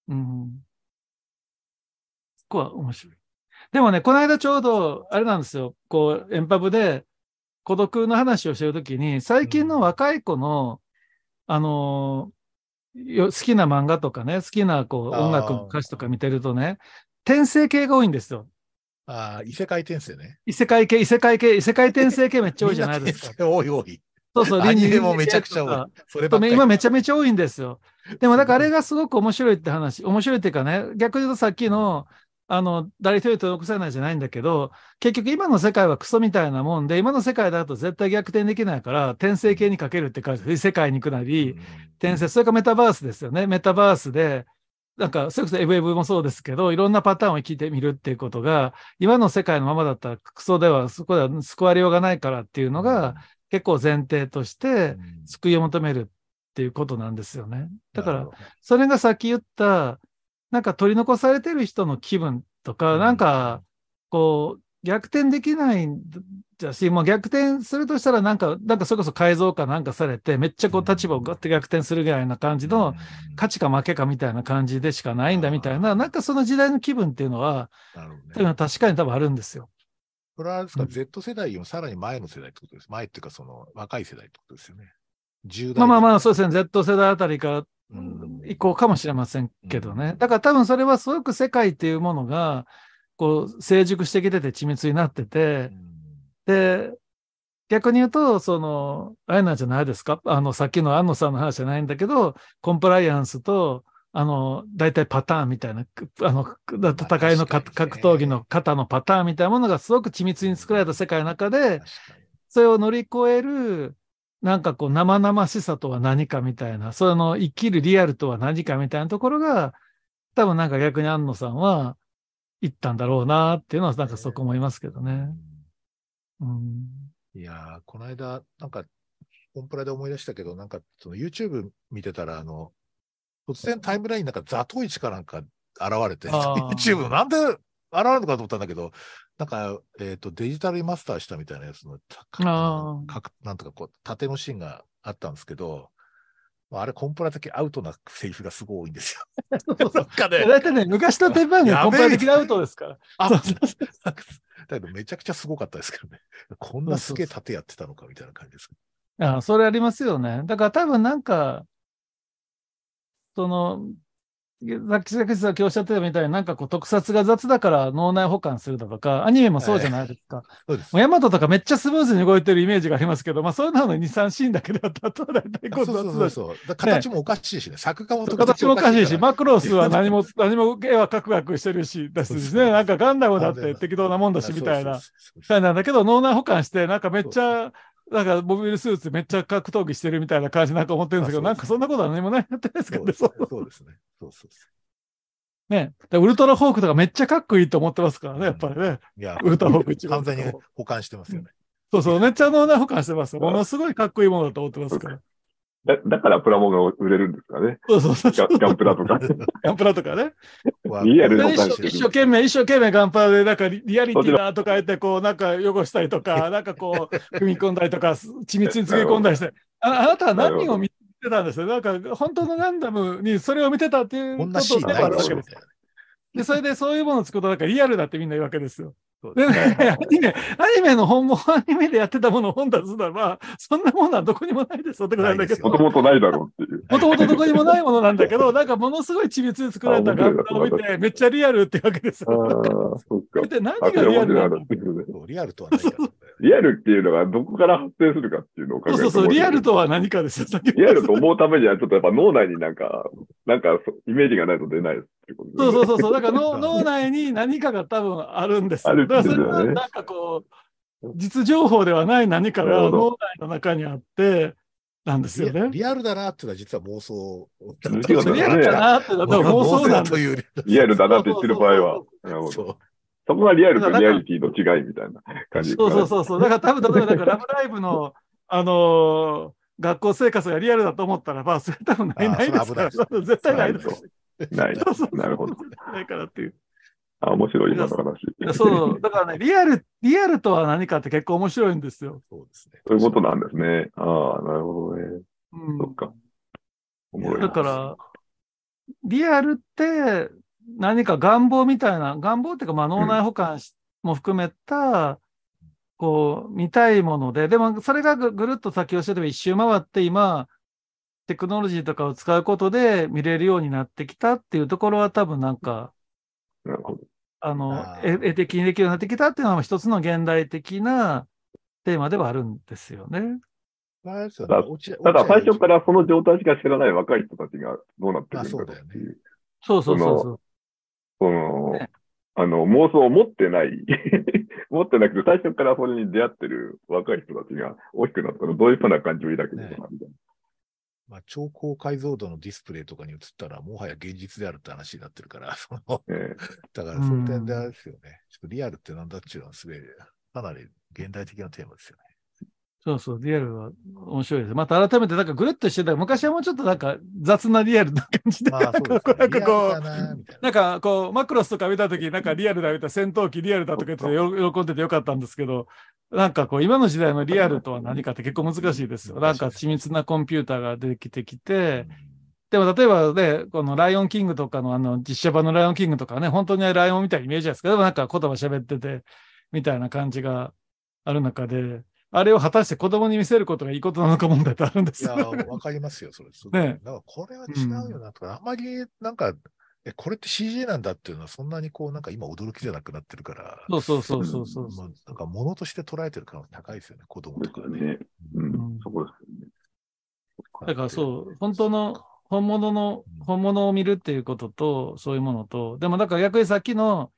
うん。そこは面白い。でもね、この間ちょうど、あれなんですよ、こう、エンパブで孤独の話をしてるときに、最近の若い子の、あの好きな漫画とかね、好きなこう音楽の歌詞とか見てるとね、転生系が多いんですよ。ああ、異世界転生ね。異世界系、異世界系、異世界転生系めっちゃ多いじゃないですか。多い多い。そうそう、アニメもめちゃくちゃ多い。それ。今めちゃめちゃ多いんですよ。でもだからあれがすごく面白いって話、面白いっていうかね、逆に言うとさっきの、あの、誰一人と残せないじゃないんだけど、結局今の世界はクソみたいなもんで、今の世界だと絶対逆転できないから、転生系にかけるって感じ、世界に行くなり、うん。転生、それからメタバースですよね。メタバースで、なんか、それこそエブエブもそうですけど、いろんなパターンを生きてみるっていうことが、今の世界のままだったらクソでは、そこでは救われようがないからっていうのが、結構前提として、うん。救いを求めるっていうことなんですよね。だからそれがさっき言った、なんか取り残されてる人の気分とか、うん。なんか、こう、逆転できないんだし、もう逆転するとしたら、なんか、なんかそれこそ改造かなんかされて、めっちゃこう立場をガッて逆転するぐらいな感じの、勝ちか負けかみたいな感じでしかないんだみたいな、なんかその時代の気分っていうのは、ね。確かに多分あるんですよ。これはあれですか、うん。Z 世代よりさらに前の世代ってことです。前っていうか、その若い世代ってことですよね。10代まあまあまあ、そうですね、Z 世代あたりからうん移行かもしれませんけどね。うんだから多分それはすごく世界っていうものが、こう、成熟してきてて緻密になってて、で、逆に言うと、その、あれなんじゃないですか？あの、さっきの安野さんの話じゃないんだけど、コンプライアンスと、あの、大体パターンみたいな、くあの、く戦いのね。格闘技の型のパターンみたいなものがすごく緻密に作られた世界の中で、それを乗り越える、なんかこう生々しさとは何かみたいな、その生きるリアルとは何かみたいなところが、多分なんか逆に安野さんは言ったんだろうなっていうのはなんかそこ思いますけどね。うん。いやー、この間、なんか、コンプラで思い出したけど、なんか、その YouTube 見てたら、あの、突然タイムラインになんかザトウイチかなんか現れて、YouTube なんで現れるのかと思ったんだけど、なんか、えっ、と、デジタルリマスターしたみたいなやつの、なんとかこう、縦のシーンがあったんですけど、まああれ、コンプラ的アウトなセリフがすごい多いんですよ。なんかね、大体ね、昔と鉄板がコンプラ的なアウトですから。あそうそうだけどめちゃくちゃすごかったですけどね。こんなすげえ縦やってたのかみたいな感じです。あそれありますよね。だから多分なんか、その、さっきさっきおっしゃってたみたいになんかこう特撮が雑だから脳内保管するだとか、アニメもそうじゃないですか。そうです。ヤマトとかめっちゃスムーズに動いてるイメージがありますけど、まあそういうのの2、3シーンだけでは、あとは大体こうそうそう。そうそう。形もおかしいしね。作家も形もおかしいし、まマクロスは 何も、何も絵はカクカクしてるし、だしですね。なんかガンダムだって適当なもんだし、みたいな。そうなんだけど、脳内保管して、なんかめっちゃ、なんかモビルスーツめっちゃ格闘技してるみたいな感じなんか思ってるんですけど、なんかそんなことは何もないやってないですけどね。そうですね。そうですね。そうそうそね。でウルトラフォークとかめっちゃかっこいいと思ってますからね、やっぱりね。う。いや、ウルトラフォーク一番完全に保管してますよね。そうそう、めっちゃ脳内保管してますよ。ものすごいかっこいいものだと思ってますから。だだからプラモが売れるんですかね。そうそうそう。ガガンプラとか。ガンプラとかね。リアルでの一生一生懸命、一生懸命ガンプラで、なんかリリアリティだとか言って、こう、なんか汚したりとか、なんかこう、踏み込んだりとか、緻密につぎ込んだりして、ああなたは何を見てたんです？よ。なんか、本当のガンダムにそれを見てたっていうこんなシーンでもないでしょあるわけです。で、それでそういうものを作ると、なんかリアルだってみんな言うわけですよ。アニメ、アニメの本もアニメでやってたものを本出すならば、そんなものはどこにもないですよってことなんだけどもと。もとないだろうっていう。もともとどこにもないものなんだけど、なんかものすごい緻密に作られたガンプラを見て、めっちゃリアルってわけですああよ。、そっか。で何あ、がリアルなのリアルとはないからね。リアルっていうのがどこから発生するかっていうのを考えるそうそうそう、リアルとは何かですよ。リアルと思うためには、ちょっとやっぱ脳内になんか、なんかそイメージがないと出ないっていうことですねそうそうそうそう。だから脳 脳内に何かが多分あるんですよ。あるだからそれはなんかこう、実情報ではない何かが脳内の中にあって、なんですよね。リアルだなっていうのは実は妄想だそうっただねリアルだなって、だから妄想なんですという。リアルだなって言ってる場合は。なるほどそう。そこがリアルとリアリティの違いみたいな感じ。そうそうそうそう。だから多分、例えば、だからラブライブの、あのー学校生活がリアルだと思ったら、まあ、それ多分ないないですから。そ絶対ないです。ない。そうそうそうなるほど。ないからっていう。あ、面白い今の話。そう。だからね、リアル、リアルとは何かって結構面白いんですよ。そうですね。そういうことなんですね。ああ、なるほどね。うんそっか。だから、リアルって何か願望みたいな、願望っていうか、まあ脳内保管しも含めた、こう、見たいもので、でもそれがぐぐるっと先をしてば一周回って今、テクノロジーとかを使うことで見れるようになってきたっていうところは多分なんか、なるほど。あの絵絵的にできるようになってきたっていうのは一つの現代的なテーマではあるんですよね。だね落ちただ最初からその状態しか知らない若い人たちがどうなってくるんだろうっていう。そうそうそうそう。そのね、あの、妄想を持ってない、持ってなくて、最初からそれに出会ってる若い人たちが大きくなったらどういうふうな感情を抱くのかな、みたいまあ、超高解像度のディスプレイとかに映ったら、もはや現実であるって話になってるから、そのな。えだからそういう点であれですよね。ちょっとリアルってなんだっていうのはすごい、かなり現代的なテーマですよね。そうそう、リアルは面白いです。また改めて、なんかぐるっとしてた昔はもうちょっとなんか雑なリアルな感じで、まあそうですね。なんかこう、なんかこう、マクロスとか見たとき、なんかリアルだみたいな、戦闘機リアルだとか言ってよ喜んでてよかったんですけど、なんかこう、今の時代のリアルとは何かって結構難しいですよ。なんか緻密なコンピューターが出てきてきて、でも例えばね、このライオンキングとかのあの実写版のライオンキングとかね、本当にライオンみたいなイメージですけど、でもなんか言葉喋ってて、みたいな感じがある中で、あれを果たして子供に見せることがいいことなのか問題ってあるんですいよ。や、わかりますよ、それ。すごいねだからこれは違うよなとか、あんまりなんか、え、これって CG なんだっていうのはそんなにこう、なんか今驚きじゃなくなってるから、そうそうそうそうそう。まあなんか物として捉えてる可能性高いですよね、子供えとかね。ね。ううんん、そこですよね。だからそう、本当の、本物の、本物を見るっていうことと、そういうものと、でもだから逆にさっきの、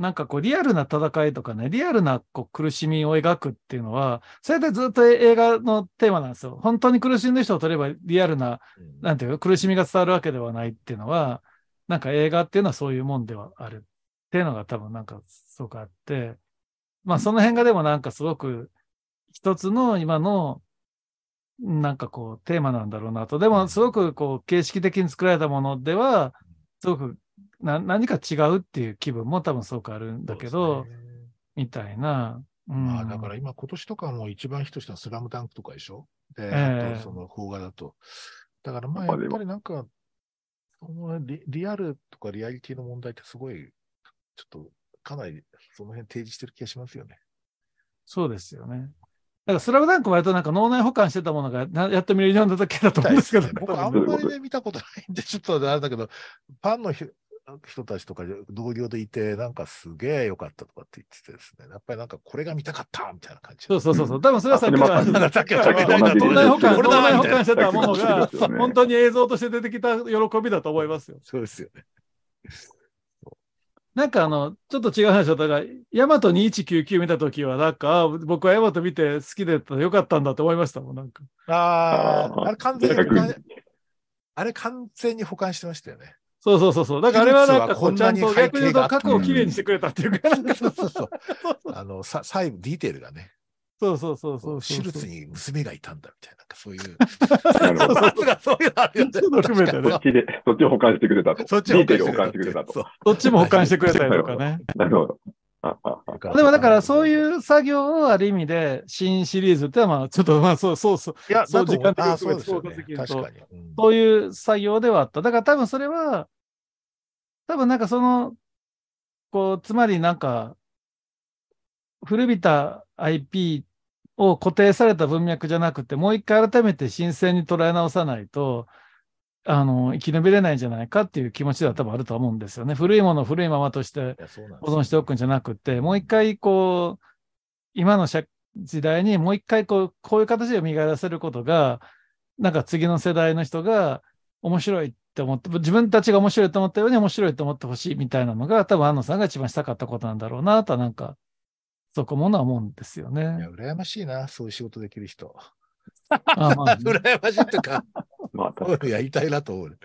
なんかこうリアルな戦いとかね、リアルなこう苦しみを描くっていうのは、それでずっと映画のテーマなんですよ。本当に苦しんでる人を取ればリアルな、うんなんていうの、苦しみが伝わるわけではないっていうのは、なんか映画っていうのはそういうもんではあるっていうのが多分なんかすごくあって、まあその辺がでもなんかすごく一つの今のなんかこうテーマなんだろうなと。でもすごくこう形式的に作られたものでは、すごくな何か違うっていう気分も多分すごくあるんだけど、ねみたいな。うん、まあだから今今年とかも一番ヒットしたスラムダンクとかでしょ？で、ええあとその邦画だと。だからまあやっぱりなんか、そのリリアルとかリアリティの問題ってすごい、ちょっとかなりその辺提示してる気がしますよね。そうですよね。なんかスラムダンク割となんか脳内保管してたものがなやっと見れるようになっただけだと思うんですけど、ね、僕あんまりね、見たことないんで、ちょっとあれだけど、ファンの人人たちとか同僚でいて、なんかすげえ良かったとかって言っててですね、やっぱりなんかこれが見たかったみたいな感じ。そうそうそうそう。多分それはさっきの、さっきの、さっきの、脳内保管、脳内保管してたものが、本当に映像として出てきた喜びだと思いますよ。そうですよね。なんかあの、ちょっと違う話だったが、ヤマト2199見たときは、なんか、僕はヤマト見て好きでよかったんだと思いましたもん、なんか。ああ、あれ完全にあれ完全に保管してましたよね。そうそうそうそう。だからあれはなんかこうちゃんと逆に言うと過去をきれいにしてくれたっていうか、そうそうそう。あの、さ、細部、ディテールがね。そうそうそうそうシルツに娘がいたんだみたいな、そういう。そういうのあるよね。そっちで、そっちを保管してくれたと。そっちを保管してくれたと。そっちも保管してくれたりとかね。なるほど。でもだからそういう作業をある意味で新シリーズってまあちょっとまあそうそうそう。いや、そう時間的にそうですね。そういう作業ではあった。だから多分それは、多分なんかその、こう、つまりなんか、古びた IP を固定された文脈じゃなくて、もう一回改めて新鮮に捉え直さないと、あの、生き延びれないんじゃないかっていう気持ちでは多分あると思うんですよね。古いものを古いままとして保存しておくんじゃなくて、もう一回こう、今の時代にもう一回こう、こういう形で磨らせることが、なんか次の世代の人が面白いって思って、自分たちが面白いと思ったように面白いと思ってほしいみたいなのが、多分安野さんが一番したかったことなんだろうなとはなんか、そこものは思うんですよね。いや、羨ましいな、そういう仕事できる人。あまあ、羨ましいっていうか、まあ、やりたいなと思う。ず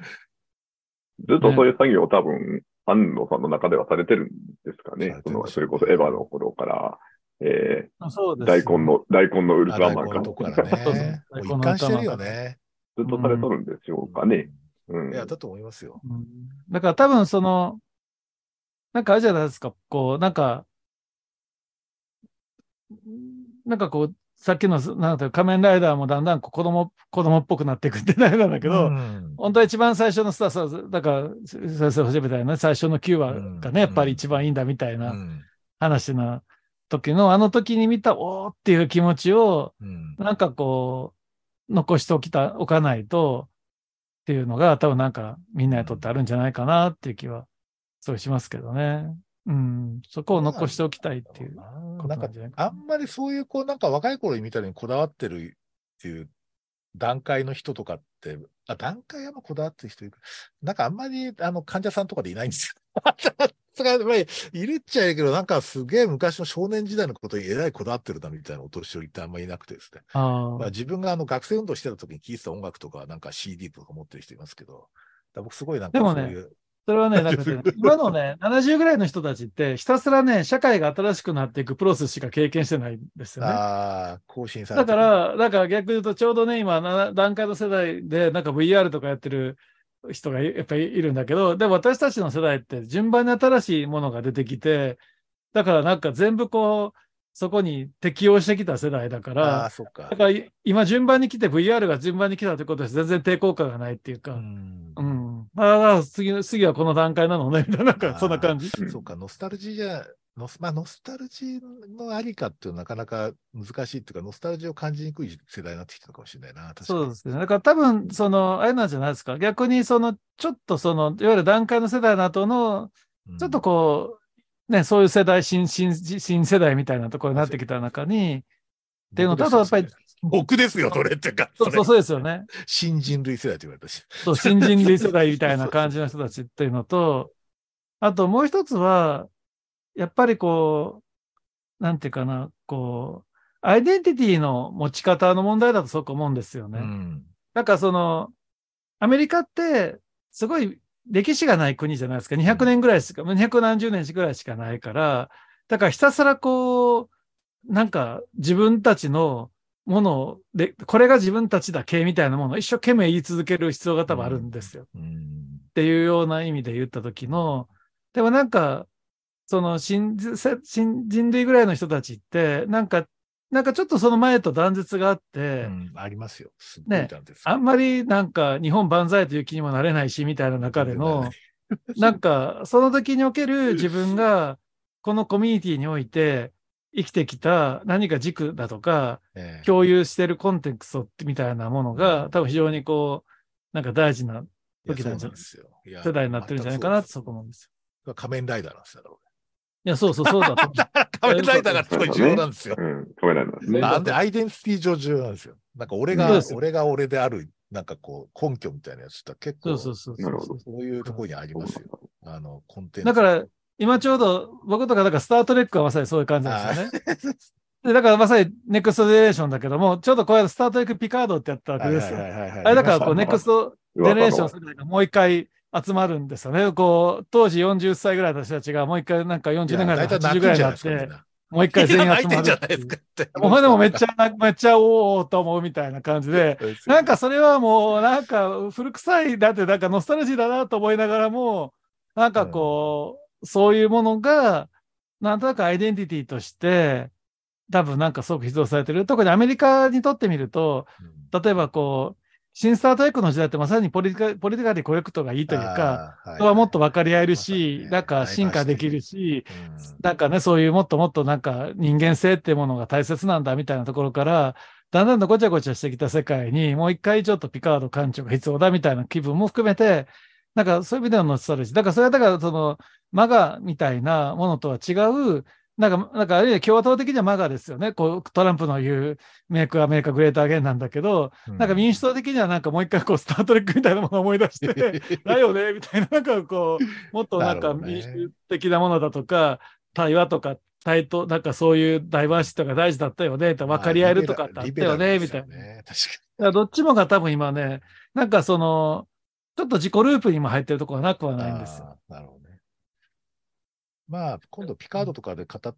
っとそういう作業を多分、安野さんの中ではされてるんですかね。そのそれこそエヴァの頃から、えー、大根の、大根のウルトラマンか。からね。一貫してるよね。ずっとされとるんでしょうかね。うん。いや、だと思いますよ。うん、だから多分その、なんかあるじゃないですか、こう、なんか、なんかこう、さっきの、なんか仮面ライダーもだんだん子供、子供っぽくなっていくってなるんだけど、うん、本当は一番最初のスタート、だから、先生初めたいな、最初の9話がね、やっぱり一番いいんだみたいな話な時の、あの時に見た、おーっていう気持ちを、なんかこう、残しておきた、おかないと、っていうのが多分なんかみんなにとってあるんじゃないかなっていう気は、そうしますけどね。うん、そこを残しておきたいっていうなんか、あんまりそういう、こう、なんか若い頃に見たのにこだわってるっていう段階の人とかって、あ段階はこだわってる人いるなんかあんまり、あの、患者さんとかでいないんですよ。いるっちゃいるけど、なんかすげえ昔の少年時代のことにえらいこだわってるなみたいなお年寄りってあんまりいなくてですね。あまあ、自分があの学生運動してた時に聴いてた音楽とか、なんか CD とか持ってる人いますけど、僕すごいなんかそういう。それはね、なんかね、今のね、70ぐらいの人たちって、ひたすらね、社会が新しくなっていくプロセスしか経験してないんですよね。ああ、更新されてだから、だから逆に言うと、ちょうどね、今、段階の世代で、なんか VR とかやってる人がやっぱりいるんだけど、でも私たちの世代って順番に新しいものが出てきて、だからなんか全部こう、そこに適応してきた世代だから、そかだから今順番に来て VR が順番に来たということで全然抵抗感がないっていうか、うん。うん、ああ、次、次はこの段階なのね、みたいな、なんかそんな感じ。そうか、ノスタルジーじゃ、ノスまあ、ノスタルジーのありかっていうのはなかなか難しいっていうか、ノスタルジーを感じにくい世代になってきたのかもしれないな。そうですね。だから多分、その、あれなんじゃないですか。逆に、その、ちょっとその、いわゆる段階の世代の後の、ちょっとこう、ね、そういう世代、新、新、新世代みたいなところになってきた中に、っていうのと、あとやっぱり、僕ですよ、それってか。そうそうそうですよね。新人類世代って言われたし。そう、新人類世代みたいな感じの人たちっていうのと、あともう一つは、やっぱりこう、なんていうかな、こう、アイデンティティの持ち方の問題だとすごく思うんですよね。うん、なんかその、アメリカって、すごい歴史がない国じゃないですか。200年ぐらいしか、200何十年ぐらいしかないから、だからひたすらこう、なんか自分たちのもので、これが自分たちだけみたいなものを一生懸命言い続ける必要が多分あるんですよ。うんうん、っていうような意味で言った時の、でもなんか、その新新人類ぐらいの人たちって、なんかなんかちょっとその前と断絶があって、うん、ありますよ。ね、あんまりなんか日本万歳という気にもなれないし、みたいな中での、なんかその時における自分がこのコミュニティにおいて生きてきた何か軸だとか、ええ。共有してるコンテクストみたいなものが、多分非常にこう、なんか大事な時世代になってるんじゃないかなってそこ思うんですよ。仮面ライダーなんですよ。だかいや、そうそう、そうだと思う。ら仮面ライダーがすごい重要なんですよ。うん、止めないんですね。なんで？アイデンティティ上重要なんですよ。なんか俺が俺が俺である、なんかこう、根拠みたいなやつって結構、そうそうそうそういうところにありますよ。あの、コンテンツ。だから、今ちょうど僕とか、だからスタートレックはまさにそういう感じなんですよね。でだからまさにネクストジェネレーションだけども、ちょうどこれスタートレックピカードってやったわけですよ。はいはいはいはいあれだからこう、ネクストジェネレーション噂の世代がもう一回集まるんですよね。こう、当時40歳ぐらいの人たちがもう一回なんか40年ぐらいの80ぐらいになって、もう一回全員集まるっていう。もうでもめっちゃな、めっちゃおおと思うみたいな感じで、なんかそれはもうなんか古臭いだってなんかノスタルジーだなと思いながらも、なんかこう、そういうものが、なんとなくアイデンティティとして、多分なんかすごく必要されてる。特にアメリカにとってみると、うん、例えばこう、新スタートエックの時代ってまさにポリティカポリティカリーコレクトがいいというか、あー、人はもっと分かり合えるまし、ねなんか進化できるし、うん。なんかね、そういうもっともっとなんか人間性っていうものが大切なんだみたいなところから、だんだんとごちゃごちゃしてきた世界に、もう一回ちょっとピカード館長が必要だみたいな気分も含めて、なんかそういう意味でのノスタルジー。だからそれはだからその、マガみたいなものとは違う、なんか、なんかあるいは共和党的にはマガですよね。こう、トランプの言う、メイクアメリカグレートアゲンなんだけど、なんか民主党的にはなんかもう一回こう、スタートレックみたいなものを思い出して、だよねみたいな、なんかこう、もっとなんか民主的なものだとか、対話とか、対等、なんかそういうダイバーシティとか大事だったよね、と分かり合えるとかってあったよね、みたいな。だかな。確らどっちもが多分今ね、なんかその、ちょっと自己ループにも入ってるところはなくはかに。ないんですよ。なるほどね。まあ、今度ピカードとかで語っ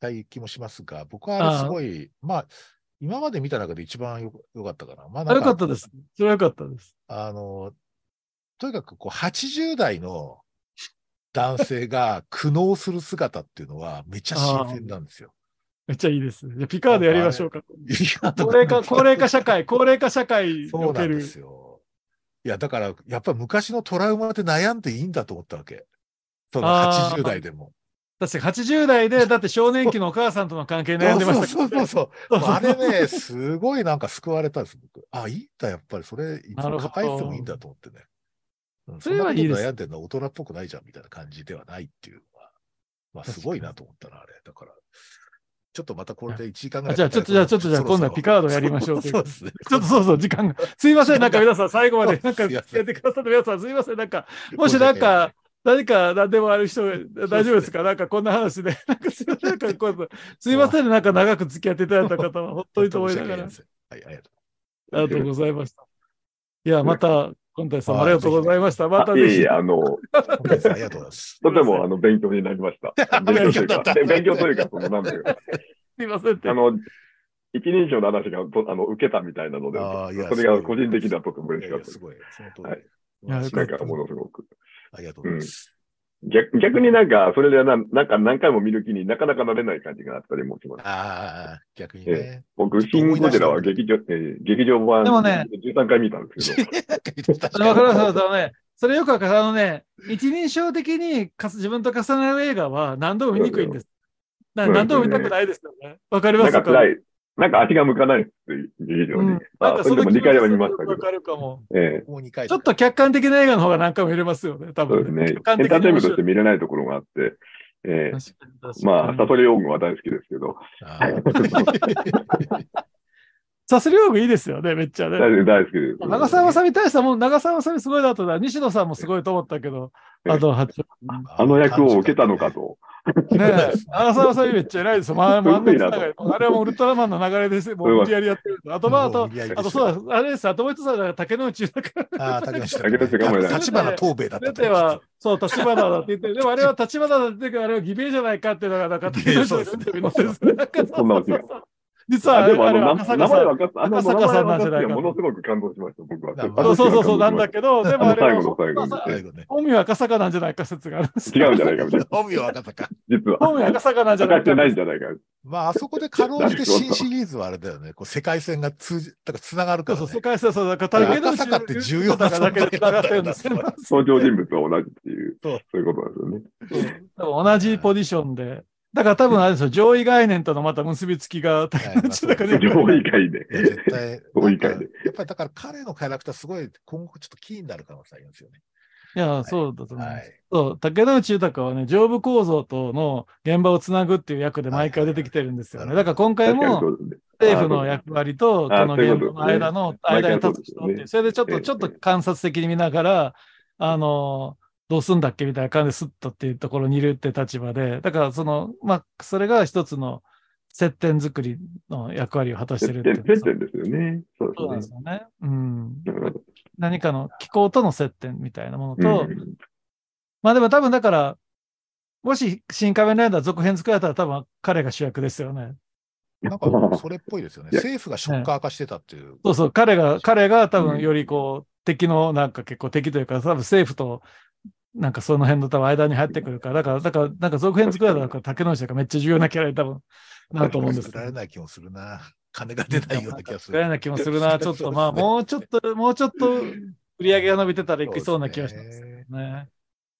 たい気もしますが、僕はあれすごい、まあ、今まで見た中で一番よよかったかな。まあ、よかったです。それはよかったです。あの、とにかくこう80代の男性が苦悩する姿っていうのはめっちゃ新鮮なんですよ。めっちゃいいです。じゃあピカードやりましょうか。い高齢化、高齢化社会、高齢化社会にそうおける。なんですよ。いや、だから、やっぱり昔のトラウマで悩んでいいんだと思ったわけ。そのあー80代でも。確かに80代で、だって少年期のお母さんとの関係悩んでましたそうそうそうそう。あれね、すごいなんか救われたんです、僕。あ、いいんだ、やっぱりそれ、いつも抱えててもいいんだと思ってね。うんそれはいい悩んでるのは大人っぽくないじゃん、みたいな感じではないっていうのは、まあ、すごいなと思ったな、あれ。だから、ちょっとまたこれで1時間ぐらい。あじゃあちょっとじゃあちょっとじゃあ今度はピカードやりましょうそうですね。ちょっとそうそう、時間が。すいません、なんか皆さん最後まで、なんか、やってくださって皆さんすいません、なんか、もしなんか、何か何でもある人、大丈夫ですか？なんかこんな話で。なんかすいません、なんかすいませんね、なんか長く付き合っていただいた方は、本当にと思いながら、はい、ありがとう。ありがとうございました。いや、また、今回さんありがとうございました。またぜいえいえ、。あの、ありがとうございます。とてもあの勉強になりました。勉強というか、で勉強というか、その、なんていうか、すいませんってあ。の、一人称の話がとあの受けたみたいなので、それが個人的だととても嬉しかったですす。ごい。その通り。はいいなんかものすごく。ありがとうございます。逆逆になんか、それでななんか何回も見る気になかなかなれない感じがあったりもします。ああ、逆にね。僕、シン・ゴジラは劇場、えー劇場版でもね13回見たんですけど、そ れわかりますあのね、それよくわかる。あのね、一人称的にかす自分と重なる映画は何度も見にくいんです。なそう何度も見たくないですよね。わかります？かか辛い、なんか足が向かないっていう劇場に。うん、なんあかそれでも2回は見ましたけど、わかるかも。ええ。もう2回。ちょっと客観的な映画の方が何回も見れますよね、多分、そうですね。エンターテインメントして見れないところがあって、ええ。確かに確かに。まあ、サソリオは大好きですけど、あーサスリオーグいいですよね、めっちゃね。大大好きです。長澤まさみ大したもん、長澤まさみすごいなとだ。西野さんもすごいと思ったけど、ええあと八あの役を受けたのか。と。ねえ、長澤まさみめっちゃ偉いですよ。まあ、まあ、れはもうウルトラマンの流れです。もう無理やりやってる。あと、まあ、あと、あとそうだ、あれです、あともう一つは竹野内だから。ああ、竹内竹内がもうね立花東兵衛だったては、そう、立花だって言って、でもあれは立花だって言って、あれは偽名じゃないかっていうのが、なんか、竹野内のインタビューに載ってるんですね。そんなオチが実はあれ、でもあの、あれはな赤坂さん。名前分かった、あの名前赤坂さん分かってなんじゃないかものすごく感動しました、僕は。まあそうそうそうそう、なんだけけど、でもあれはあの最後の最後にまあ最後ね。本名は赤坂なんじゃないか説がある違うんじゃないかみたいな。本名は分かったか。実は。本名は赤坂なんじゃないかないんじゃないか。まあ、あそこでかろうじて新シリーズはあれだよね。こう世界線が通じ、だから繋がるから、ね。そうそう、世界線、そう、だから赤坂って重要なだけで繋がってるんですよ。登場人物は同じっていう、そうそういうことなんですよね。同じポジションで、だから多分あれですよ、上位概念とのまた結びつきが、竹野内豊ね。上位会で。いや絶対。上位会でなんかやっぱりだから彼のキャラクターすごい今後ちょっとキーになる可能性ありますよね。いや、そうだと思います。はい。そう、竹野内豊はね、上部構造との現場をつなぐっていう役で毎回出てきてるんですよね。だから今回も。政府の役割と、あこの現場の間の、間に立つ人っていう、それでちょっと、ええちょっと観察的に見ながら、あの、どうすんだっけみたいな感じでスッとっていうところにいるって立場で、だからその、まあ、それが一つの接点作りの役割を果たしてる接っていう点、接点ですよね。そうでね。ですすよね。うん。なるほど何かの気候との接点みたいなものと、うんまあでも多分だから、もし新仮面ライダー続編作られたら多分彼が主役ですよね。なんか それっぽいですよね。政府がショッカー化してたっていう。そうそう、彼が、彼が多うん分よりこう、敵のなんか結構敵というか、多分政府となんかその辺の多分間に入ってくるから、だから、だから、なんか続編作られたら竹野内がめっちゃ重要なキャラに多分なると思うんです作。られない気もするな。金が出ないような気がする。作られない気もするな。ちょっとまあ、もうちょっと、もうちょっと売り上げが伸びてたらいきそうな気がしますね。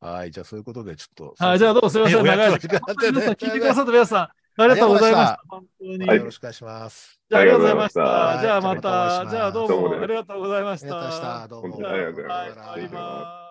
はい、じゃあそういうことでちょっと。はい、じゃあどうもすみません。長い時間。さん聞いてくださった皆さん、ありがとうございました。本当に。はいよろしくお願いします。じゃあありがとうございました。すじゃあまたじゃあどうもありがとうございましありがとうございましたた。どうもあありがとうございますはい、終わります。